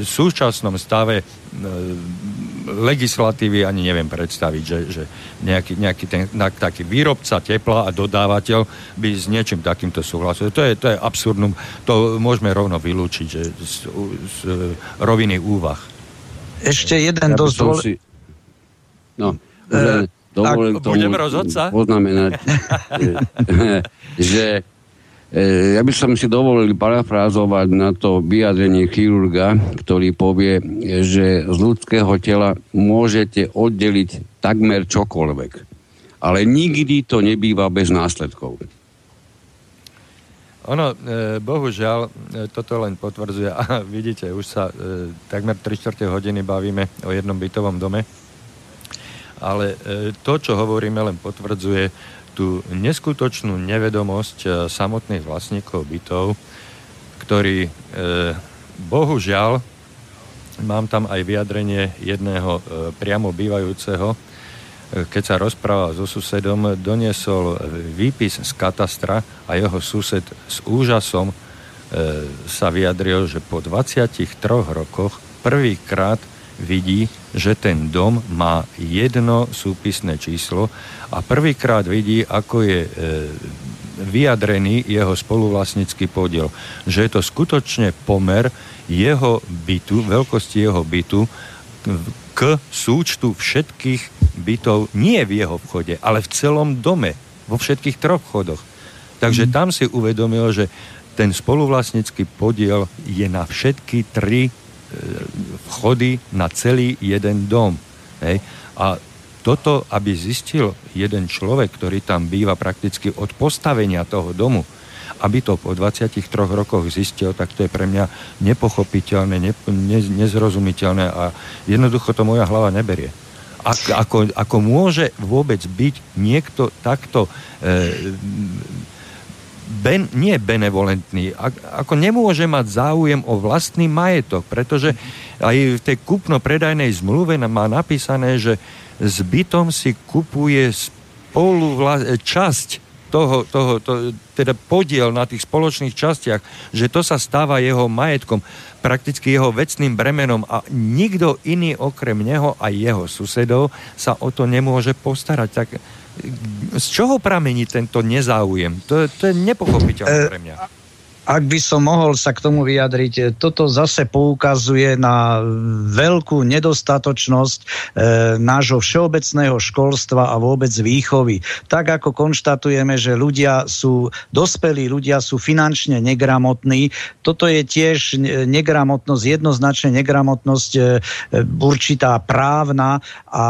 súčasnom stave e, legislatívy ani neviem predstaviť, že, že nejaký, nejaký ten, taký výrobca tepla a dodávateľ by s niečím takýmto súhlasil. To je, to je absurdnum. To môžeme rovno vylúčiť že z, z roviny úvah. Ešte jeden ja dosť. Si... No, uh, dovolím tak, tomu budem rozhodca? poznamenať, [laughs] že e, ja by som si dovolil parafrázovať na to vyjadrenie chirurga, ktorý povie, že z ľudského tela môžete oddeliť takmer čokoľvek. Ale nikdy to nebýva bez následkov. Ono, e, bohužiaľ, e, toto len potvrdzuje a [laughs] vidíte, už sa takmer 3 čtvrte hodiny bavíme o jednom bytovom dome ale e, to, čo hovoríme, len potvrdzuje tú neskutočnú nevedomosť e, samotných vlastníkov bytov, ktorí e, bohužiaľ mám tam aj vyjadrenie jedného priamo bývajúceho keď sa rozprával so susedom, doniesol výpis z katastra a jeho sused s úžasom sa vyjadril, že po 23 rokoch prvýkrát vidí, že ten dom má jedno súpisné číslo a prvýkrát vidí, ako je e, vyjadrený jeho spoluvlastnícky podiel. Že je to skutočne pomer jeho bytu, veľkosti jeho bytu k súčtu všetkých bytov, nie v jeho vchode, ale v celom dome, vo všetkých troch vchodoch. Takže mm. tam si uvedomil, že ten spoluvlastnický podiel je na všetky tri e, vchody na celý jeden dom. Hej. A toto, aby zistil jeden človek, ktorý tam býva prakticky od postavenia toho domu, aby to po 23 rokoch zistil, tak to je pre mňa nepochopiteľné, ne, ne, nezrozumiteľné a jednoducho to moja hlava neberie. Ako, ako, ako môže vôbec byť niekto takto e, ben, nie benevolentný, ako nemôže mať záujem o vlastný majetok, pretože aj v tej kúpno-predajnej zmluve má napísané, že s bytom si kupuje spolu vla, časť toho, toho to, teda podiel na tých spoločných častiach, že to sa stáva jeho majetkom, prakticky jeho vecným bremenom a nikto iný okrem neho a jeho susedov sa o to nemôže postarať. Tak z čoho pramení tento nezáujem? To, to je nepochopiteľné pre mňa ak by som mohol sa k tomu vyjadriť, toto zase poukazuje na veľkú nedostatočnosť e, nášho všeobecného školstva a vôbec výchovy. Tak ako konštatujeme, že ľudia sú dospelí, ľudia sú finančne negramotní, toto je tiež negramotnosť, jednoznačne negramotnosť e, určitá právna a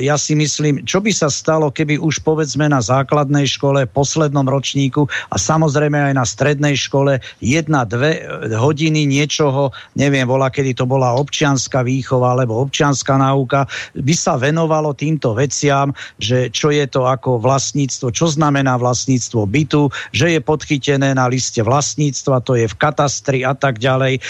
ja si myslím, čo by sa stalo, keby už povedzme na základnej škole, poslednom ročníku a samozrejme aj na strednej škole jedna, dve hodiny niečoho, neviem, bola, kedy to bola občianská výchova alebo občianská náuka, by sa venovalo týmto veciam, že čo je to ako vlastníctvo, čo znamená vlastníctvo bytu, že je podchytené na liste vlastníctva, to je v katastri a tak ďalej.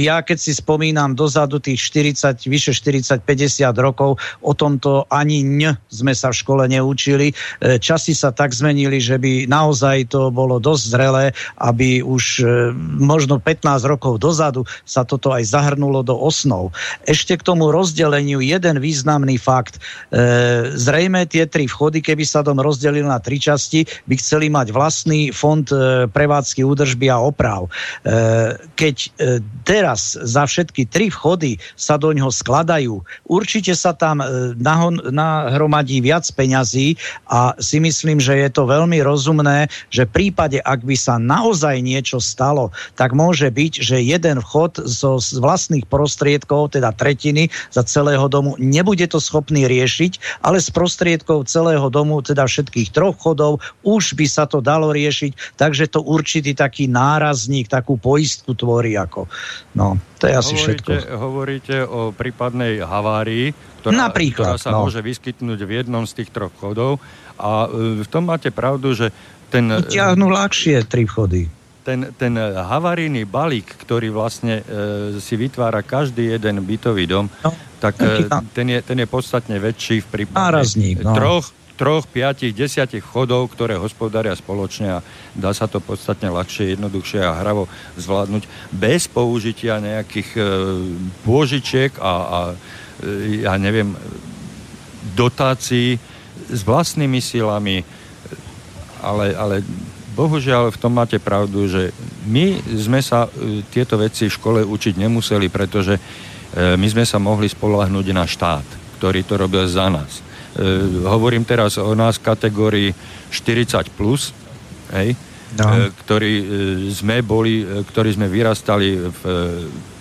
Ja keď si spomínam dozadu tých 40, vyše 40-50 rokov, o tomto ani ň sme sa v škole neučili. Časy sa tak zmenili, že by naozaj to bolo dosť zrelé, aby už E, možno 15 rokov dozadu sa toto aj zahrnulo do osnov. Ešte k tomu rozdeleniu jeden významný fakt. E, zrejme tie tri vchody, keby sa dom rozdelil na tri časti, by chceli mať vlastný fond e, prevádzky údržby a oprav. Keď teraz za všetky tri vchody sa do ňoho skladajú, určite sa tam nahromadí viac peňazí a si myslím, že je to veľmi rozumné, že v prípade, ak by sa naozaj niečo stalo, tak môže byť, že jeden vchod zo vlastných prostriedkov, teda tretiny za celého domu, nebude to schopný riešiť, ale z prostriedkov celého domu, teda všetkých troch chodov, už by sa to dalo riešiť, takže to určitý taký nárazník, takú poistku tvorí ako. No, to je asi hovoríte, všetko. Hovoríte o prípadnej havárii, ktorá, Napríklad, ktorá sa no. môže vyskytnúť v jednom z tých troch chodov a e, v tom máte pravdu, že ten... Utiahnu ľahšie tri vchody ten, ten havarijný balík, ktorý vlastne e, si vytvára každý jeden bytový dom, no, tak e, ten, je, ten je podstatne väčší v prípade Nárazník, no. troch, troch, piatich, desiatich chodov, ktoré hospodária spoločne a dá sa to podstatne ľahšie, jednoduchšie a hravo zvládnuť bez použitia nejakých e, pôžičiek a, a e, ja neviem, dotácií s vlastnými silami, ale, ale bohužiaľ v tom máte pravdu, že my sme sa e, tieto veci v škole učiť nemuseli, pretože e, my sme sa mohli spolahnuť na štát, ktorý to robil za nás. E, hovorím teraz o nás kategórii 40+, plus, hej, no. ktorí sme boli, ktorí sme vyrastali v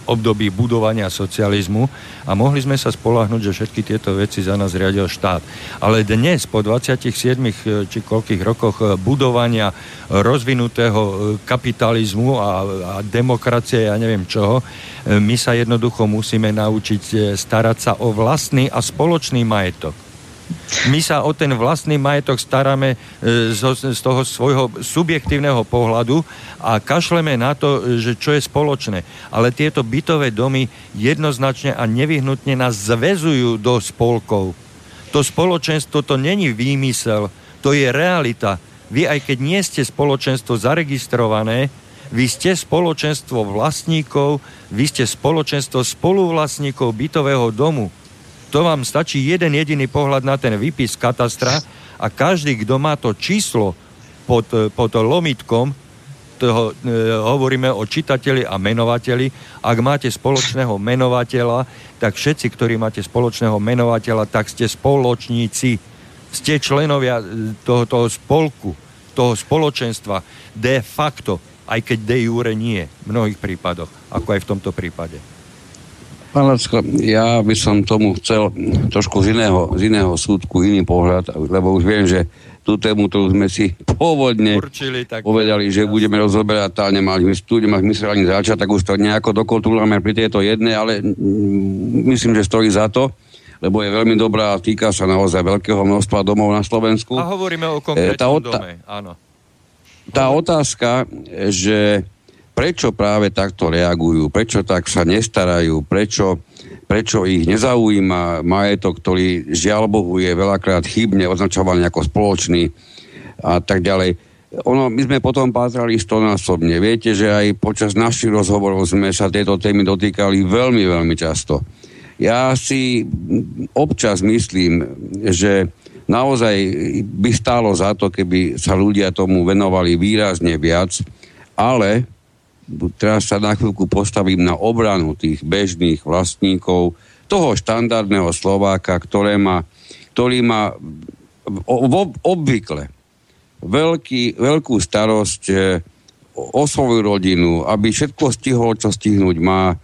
období budovania socializmu a mohli sme sa spolahnuť, že všetky tieto veci za nás riadil štát. Ale dnes, po 27 eh, či koľkých rokoch eh, budovania rozvinutého eh, kapitalizmu a, a demokracie, ja neviem čoho, my sa jednoducho musíme naučiť starať sa o vlastný a spoločný majetok. My sa o ten vlastný majetok staráme e, z, z toho svojho subjektívneho pohľadu a kašleme na to, že čo je spoločné. Ale tieto bytové domy jednoznačne a nevyhnutne nás zväzujú do spolkov. To spoločenstvo to není výmysel, to je realita. Vy aj keď nie ste spoločenstvo zaregistrované, vy ste spoločenstvo vlastníkov, vy ste spoločenstvo spoluvlastníkov bytového domu. To vám stačí jeden jediný pohľad na ten výpis katastra a každý, kto má to číslo pod, pod lomitkom, toho, e, hovoríme o čitateli a menovateli. Ak máte spoločného menovateľa, tak všetci, ktorí máte spoločného menovateľa, tak ste spoločníci. Ste členovia e, toho, toho spolku, toho spoločenstva de facto, aj keď de jure nie v mnohých prípadoch, ako aj v tomto prípade. Pán Lacko, ja by som tomu chcel trošku z iného, z iného súdku, iný pohľad, lebo už viem, že tú tému, ktorú sme si pôvodne Určili, tak povedali, že budeme rozoberať tá nemali tu nemali mysle ani začať, tak už to nejako dokotúľame pri tejto jednej, ale myslím, že stojí za to lebo je veľmi dobrá a týka sa naozaj veľkého množstva domov na Slovensku. A hovoríme o konkrétnom tá dome, áno. Tá otázka, že prečo práve takto reagujú, prečo tak sa nestarajú, prečo, prečo ich nezaujíma majetok, ktorý žiaľ Bohu je veľakrát chybne označovaný ako spoločný a tak ďalej. Ono, my sme potom pátrali stonásobne. Viete, že aj počas našich rozhovorov sme sa tejto témy dotýkali veľmi, veľmi často. Ja si občas myslím, že naozaj by stálo za to, keby sa ľudia tomu venovali výrazne viac, ale teraz sa na chvíľku postavím na obranu tých bežných vlastníkov, toho štandardného Slováka, ktoré má, ktorý má ob, obvykle veľký, veľkú starosť e, o svoju rodinu, aby všetko stihol, čo stihnúť má.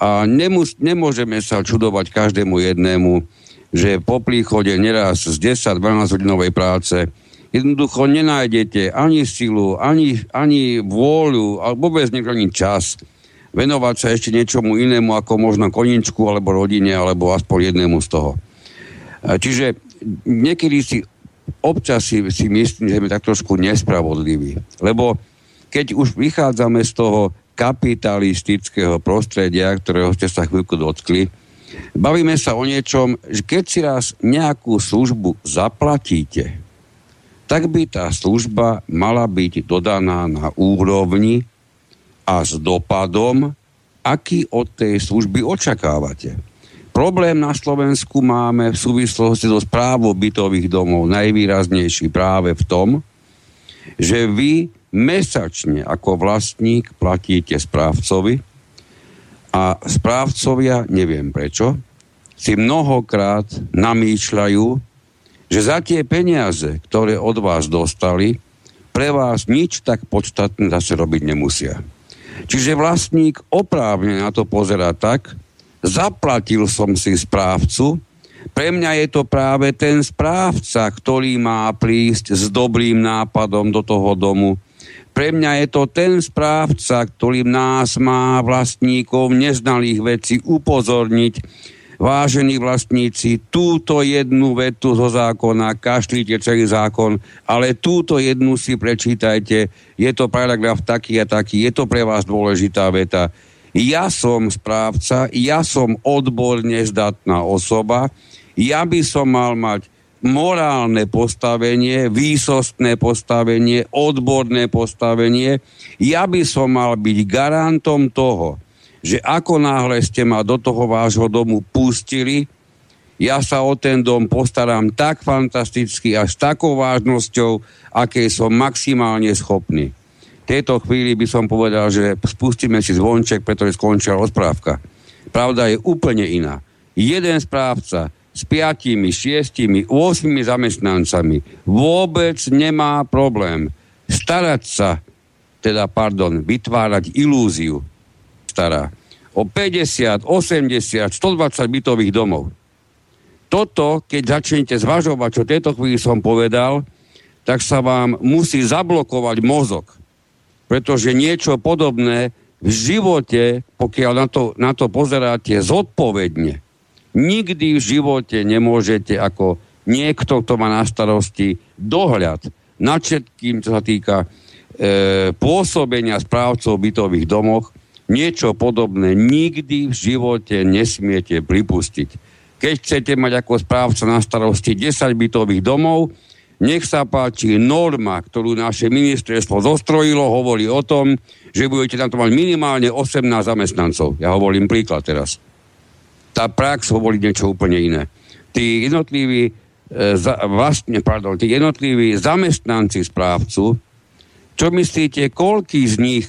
A nemus, nemôžeme sa čudovať každému jednému, že po príchode neraz z 10-12 hodinovej práce jednoducho nenájdete ani silu, ani, ani vôľu, alebo vôbec ani čas venovať sa ešte niečomu inému ako možno koničku alebo rodine, alebo aspoň jednému z toho. Čiže niekedy si občas si, si myslím, že sme tak trošku nespravodliví. Lebo keď už vychádzame z toho kapitalistického prostredia, ktorého ste sa chvíľku dotkli, bavíme sa o niečom, že keď si raz nejakú službu zaplatíte, tak by tá služba mala byť dodaná na úrovni a s dopadom, aký od tej služby očakávate. Problém na Slovensku máme v súvislosti so správou bytových domov najvýraznejší práve v tom, že vy mesačne ako vlastník platíte správcovi a správcovia, neviem prečo, si mnohokrát namýšľajú, že za tie peniaze, ktoré od vás dostali, pre vás nič tak podstatné zase robiť nemusia. Čiže vlastník oprávne na to pozera tak, zaplatil som si správcu, pre mňa je to práve ten správca, ktorý má prísť s dobrým nápadom do toho domu. Pre mňa je to ten správca, ktorý nás má vlastníkov neznalých vecí upozorniť, vážení vlastníci, túto jednu vetu zo zákona, kašlite celý zákon, ale túto jednu si prečítajte, je to paragraf taký a taký, je to pre vás dôležitá veta. Ja som správca, ja som odborne zdatná osoba, ja by som mal mať morálne postavenie, výsostné postavenie, odborné postavenie. Ja by som mal byť garantom toho, že ako náhle ste ma do toho vášho domu pustili, ja sa o ten dom postaram tak fantasticky a s takou vážnosťou, aké som maximálne schopný. V tejto chvíli by som povedal, že spustíme si zvonček, pretože skončila rozprávka. Pravda je úplne iná. Jeden správca s piatimi, šiestimi, 8 zamestnancami vôbec nemá problém starať sa, teda pardon, vytvárať ilúziu, stará o 50, 80, 120 bytových domov. Toto, keď začnete zvažovať, čo tejto chvíli som povedal, tak sa vám musí zablokovať mozog. Pretože niečo podobné v živote, pokiaľ na to, na to pozeráte zodpovedne, nikdy v živote nemôžete ako niekto, kto má na starosti dohľad nad všetkým, čo sa týka e, pôsobenia správcov bytových domoch, niečo podobné nikdy v živote nesmiete pripustiť. keď chcete mať ako správca na starosti 10 bytových domov, nech sa páči, norma, ktorú naše ministerstvo zostrojilo, hovorí o tom, že budete tam to mať minimálne 18 zamestnancov. Ja hovorím príklad teraz. Tá prax hovorí niečo úplne iné. Tí jednotliví, e, za, vlastne, pardon, tí jednotliví zamestnanci správcu, čo myslíte, koľký z nich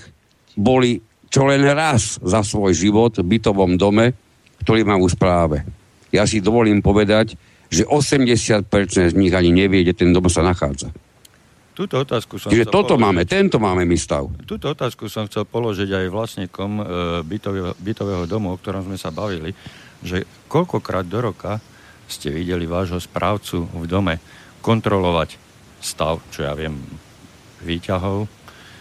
boli čo len raz za svoj život v bytovom dome, ktorý má v správe? Ja si dovolím povedať, že 80% z nich ani nevie, kde ten dom sa nachádza. Túto otázku som Čiže toto položiť, máme, tento máme my stav. Túto otázku som chcel položiť aj vlastníkom e, bytového, bytového domu, o ktorom sme sa bavili, že koľkokrát do roka ste videli vášho správcu v dome kontrolovať stav, čo ja viem, výťahov,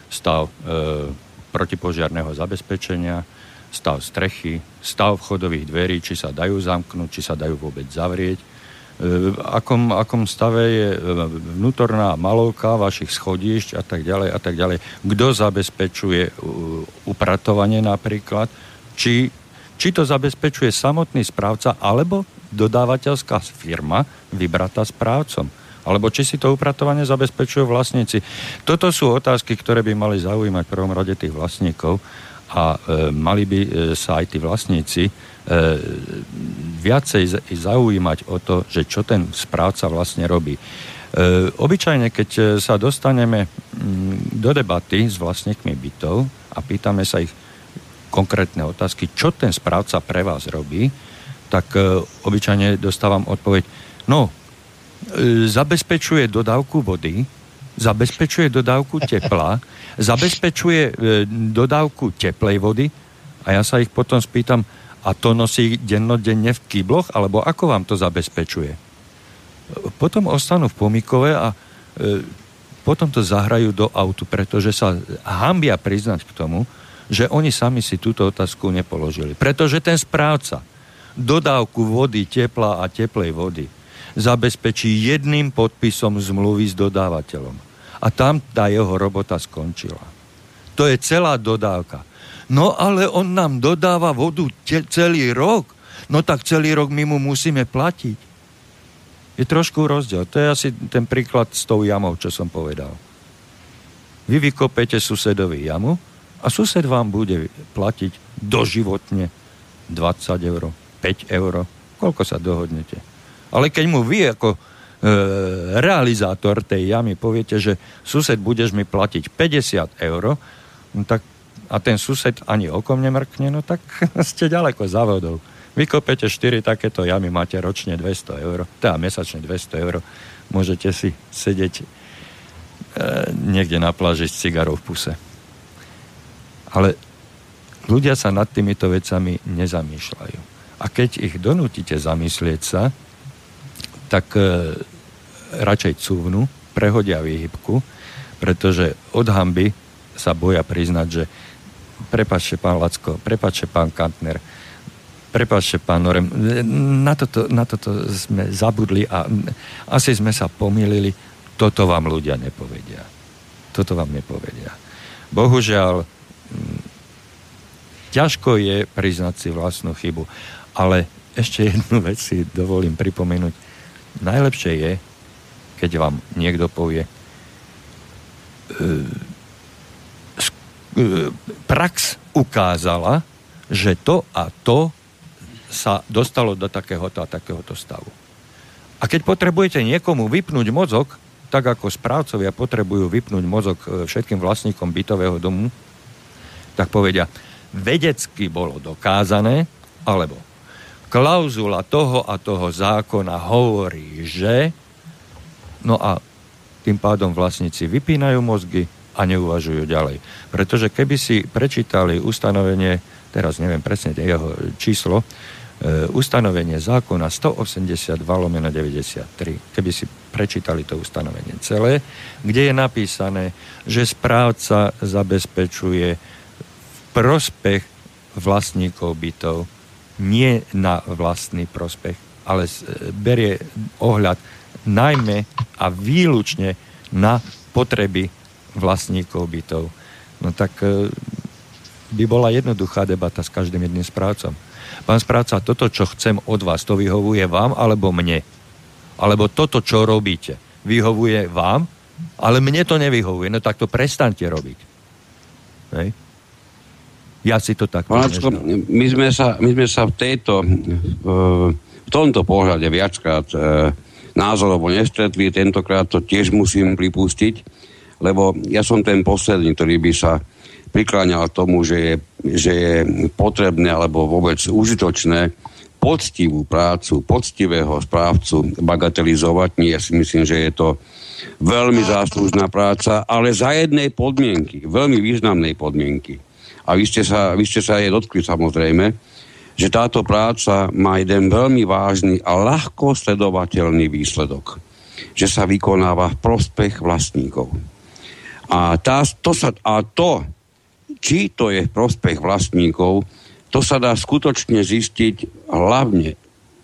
stav e, protipožiarného zabezpečenia, stav strechy, stav vchodových dverí, či sa dajú zamknúť, či sa dajú vôbec zavrieť, v akom, akom stave je e, vnútorná malovka vašich schodišť a tak ďalej a tak ďalej. Kto zabezpečuje e, upratovanie napríklad, či, či to zabezpečuje samotný správca alebo dodávateľská firma vybratá správcom alebo či si to upratovanie zabezpečujú vlastníci. Toto sú otázky, ktoré by mali zaujímať v prvom rade tých vlastníkov a e, mali by e, sa aj tí vlastníci E, viacej zaujímať o to, že čo ten správca vlastne robí. E, obyčajne, keď e, sa dostaneme mm, do debaty s vlastníkmi bytov a pýtame sa ich konkrétne otázky, čo ten správca pre vás robí, tak obyčajne dostávam odpoveď, no, zabezpečuje dodávku vody, zabezpečuje dodávku tepla, [laughs] zabezpečuje dodávku teplej vody a ja sa ich potom spýtam, a to nosí dennodenne v kýbloch, alebo ako vám to zabezpečuje? Potom ostanú v pomikove a e, potom to zahrajú do autu, pretože sa hambia priznať k tomu, že oni sami si túto otázku nepoložili. Pretože ten správca dodávku vody, tepla a teplej vody zabezpečí jedným podpisom zmluvy s dodávateľom. A tam tá jeho robota skončila. To je celá dodávka. No ale on nám dodáva vodu te- celý rok. No tak celý rok my mu musíme platiť. Je trošku rozdiel. To je asi ten príklad s tou jamou, čo som povedal. Vy vykopete susedovi jamu a sused vám bude platiť doživotne 20 eur, 5 eur, koľko sa dohodnete. Ale keď mu vy ako e, realizátor tej jamy poviete, že sused budeš mi platiť 50 eur, no tak a ten sused ani okom nemrkne, no tak [laughs] ste ďaleko za vodou. Vykopete 4 takéto jamy, máte ročne 200 eur, teda mesačne 200 eur. Môžete si sedieť e, niekde na pláži s cigarou v puse. Ale ľudia sa nad týmito vecami nezamýšľajú. A keď ich donútite zamyslieť sa, tak e, radšej cúvnu, prehodia výhybku, pretože od hamby sa boja priznať, že prepačte pán Lacko, prepačte pán Kantner, prepačte pán Norem, na toto, na toto sme zabudli a asi sme sa pomýlili, toto vám ľudia nepovedia. Toto vám nepovedia. Bohužiaľ, ťažko je priznať si vlastnú chybu, ale ešte jednu vec si dovolím pripomenúť. Najlepšie je, keď vám niekto povie, e, E, prax ukázala, že to a to sa dostalo do takéhoto a takéhoto stavu. A keď potrebujete niekomu vypnúť mozog, tak ako správcovia potrebujú vypnúť mozog e, všetkým vlastníkom bytového domu, tak povedia, vedecky bolo dokázané, alebo klauzula toho a toho zákona hovorí, že no a tým pádom vlastníci vypínajú mozgy, a neuvažujú ďalej. Pretože keby si prečítali ustanovenie, teraz neviem presne jeho číslo, e, ustanovenie zákona 182 lomeno 93, keby si prečítali to ustanovenie celé, kde je napísané, že správca zabezpečuje prospech vlastníkov bytov, nie na vlastný prospech, ale berie ohľad najmä a výlučne na potreby vlastníkov bytov, no tak e, by bola jednoduchá debata s každým jedným správcom. pán správca, toto, čo chcem od vás, to vyhovuje vám alebo mne? Alebo toto, čo robíte, vyhovuje vám, ale mne to nevyhovuje, no tak to prestante robiť. Hej? Ja si to tak Páčko, my, sme sa, my sme sa v tejto, v tomto pohľade viackrát e, názorovo nestretli, tentokrát to tiež musím pripustiť, lebo ja som ten posledný, ktorý by sa prikláňal tomu, že je, že je potrebné alebo vôbec užitočné poctivú prácu, poctivého správcu bagatelizovať. Nie, ja si myslím, že je to veľmi záslužná práca, ale za jednej podmienky, veľmi významnej podmienky a vy ste sa, vy ste sa jej dotkli samozrejme, že táto práca má jeden veľmi vážny a ľahko sledovateľný výsledok. Že sa vykonáva v prospech vlastníkov. A, tá, to, sa, a to, či to je v prospech vlastníkov, to sa dá skutočne zistiť hlavne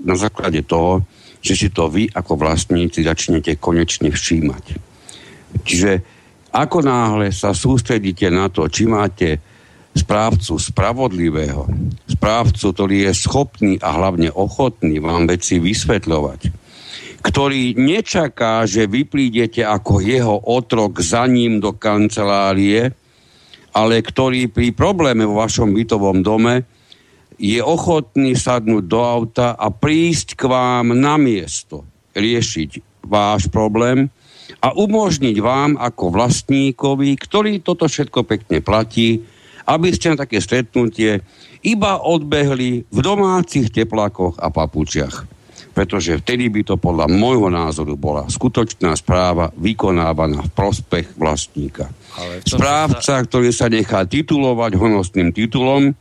na základe toho, že si to vy ako vlastníci začnete konečne všímať. Čiže ako náhle sa sústredíte na to, či máte správcu spravodlivého, správcu, ktorý je schopný a hlavne ochotný vám veci vysvetľovať, ktorý nečaká, že vy prídete ako jeho otrok za ním do kancelárie, ale ktorý pri probléme vo vašom bytovom dome je ochotný sadnúť do auta a prísť k vám na miesto, riešiť váš problém a umožniť vám ako vlastníkovi, ktorý toto všetko pekne platí, aby ste na také stretnutie iba odbehli v domácich teplákoch a papučiach. Pretože vtedy by to podľa môjho názoru bola skutočná správa vykonávaná v prospech vlastníka. Správca, sa... ktorý sa nechá titulovať honosným titulom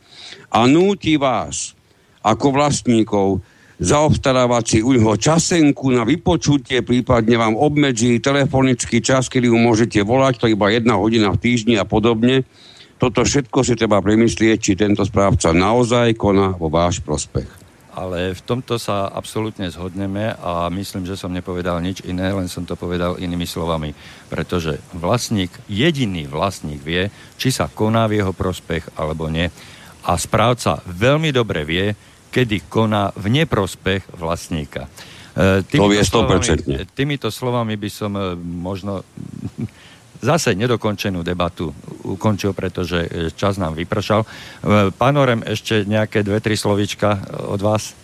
a núti vás ako vlastníkov zaobstarávať si u neho časenku na vypočutie, prípadne vám obmedzí telefonický čas, kedy mu môžete volať, to iba jedna hodina v týždni a podobne toto všetko si treba premyslieť, či tento správca naozaj koná vo váš prospech. Ale v tomto sa absolútne zhodneme a myslím, že som nepovedal nič iné, len som to povedal inými slovami. Pretože vlastník, jediný vlastník vie, či sa koná v jeho prospech alebo nie. A správca veľmi dobre vie, kedy koná v neprospech vlastníka. E, týmito to vie 100%. Slovami, týmito slovami by som e, možno [laughs] zase nedokončenú debatu ukončil, pretože e, čas nám vypršal. E, pán Orem, ešte nejaké dve, tri slovička od vás?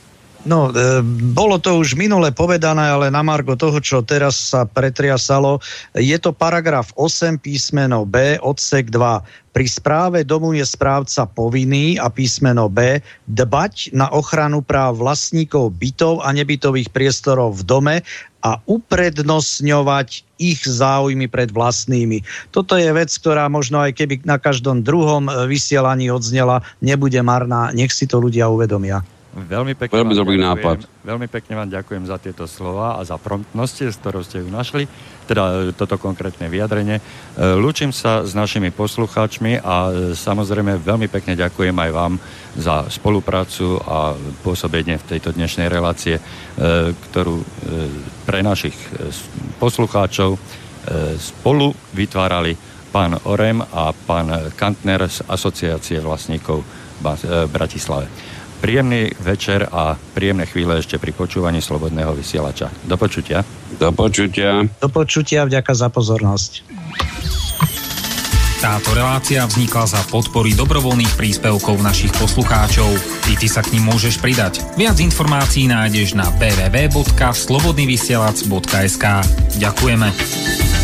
No, e, bolo to už minule povedané, ale na margo toho, čo teraz sa pretriasalo, je to paragraf 8 písmeno B, odsek 2. Pri správe domu je správca povinný a písmeno B dbať na ochranu práv vlastníkov bytov a nebytových priestorov v dome a uprednostňovať ich záujmy pred vlastnými. Toto je vec, ktorá možno aj keby na každom druhom e, vysielaní odznela, nebude marná. Nech si to ľudia uvedomia. Veľmi pekne, veľmi dobrý ďakujem, nápad. Veľmi pekne vám ďakujem za tieto slova a za promptnosť, s ktorou ste ju našli, teda e, toto konkrétne vyjadrenie. E, lúčim sa s našimi poslucháčmi a samozrejme veľmi pekne ďakujem aj vám za spoluprácu a pôsobenie v tejto dnešnej relácie, ktorú pre našich poslucháčov e, spolu vytvárali pán Orem a pán Kantner z Asociácie vlastníkov v e, Bratislave. Príjemný večer a príjemné chvíle ešte pri počúvaní Slobodného vysielača. Do počutia. Do počutia. Do počutia, vďaka za pozornosť. Táto relácia vznikla za podpory dobrovoľných príspevkov našich poslucháčov. I ty sa k ním môžeš pridať. Viac informácií nájdeš na www.slobodnyvysielac.sk Ďakujeme.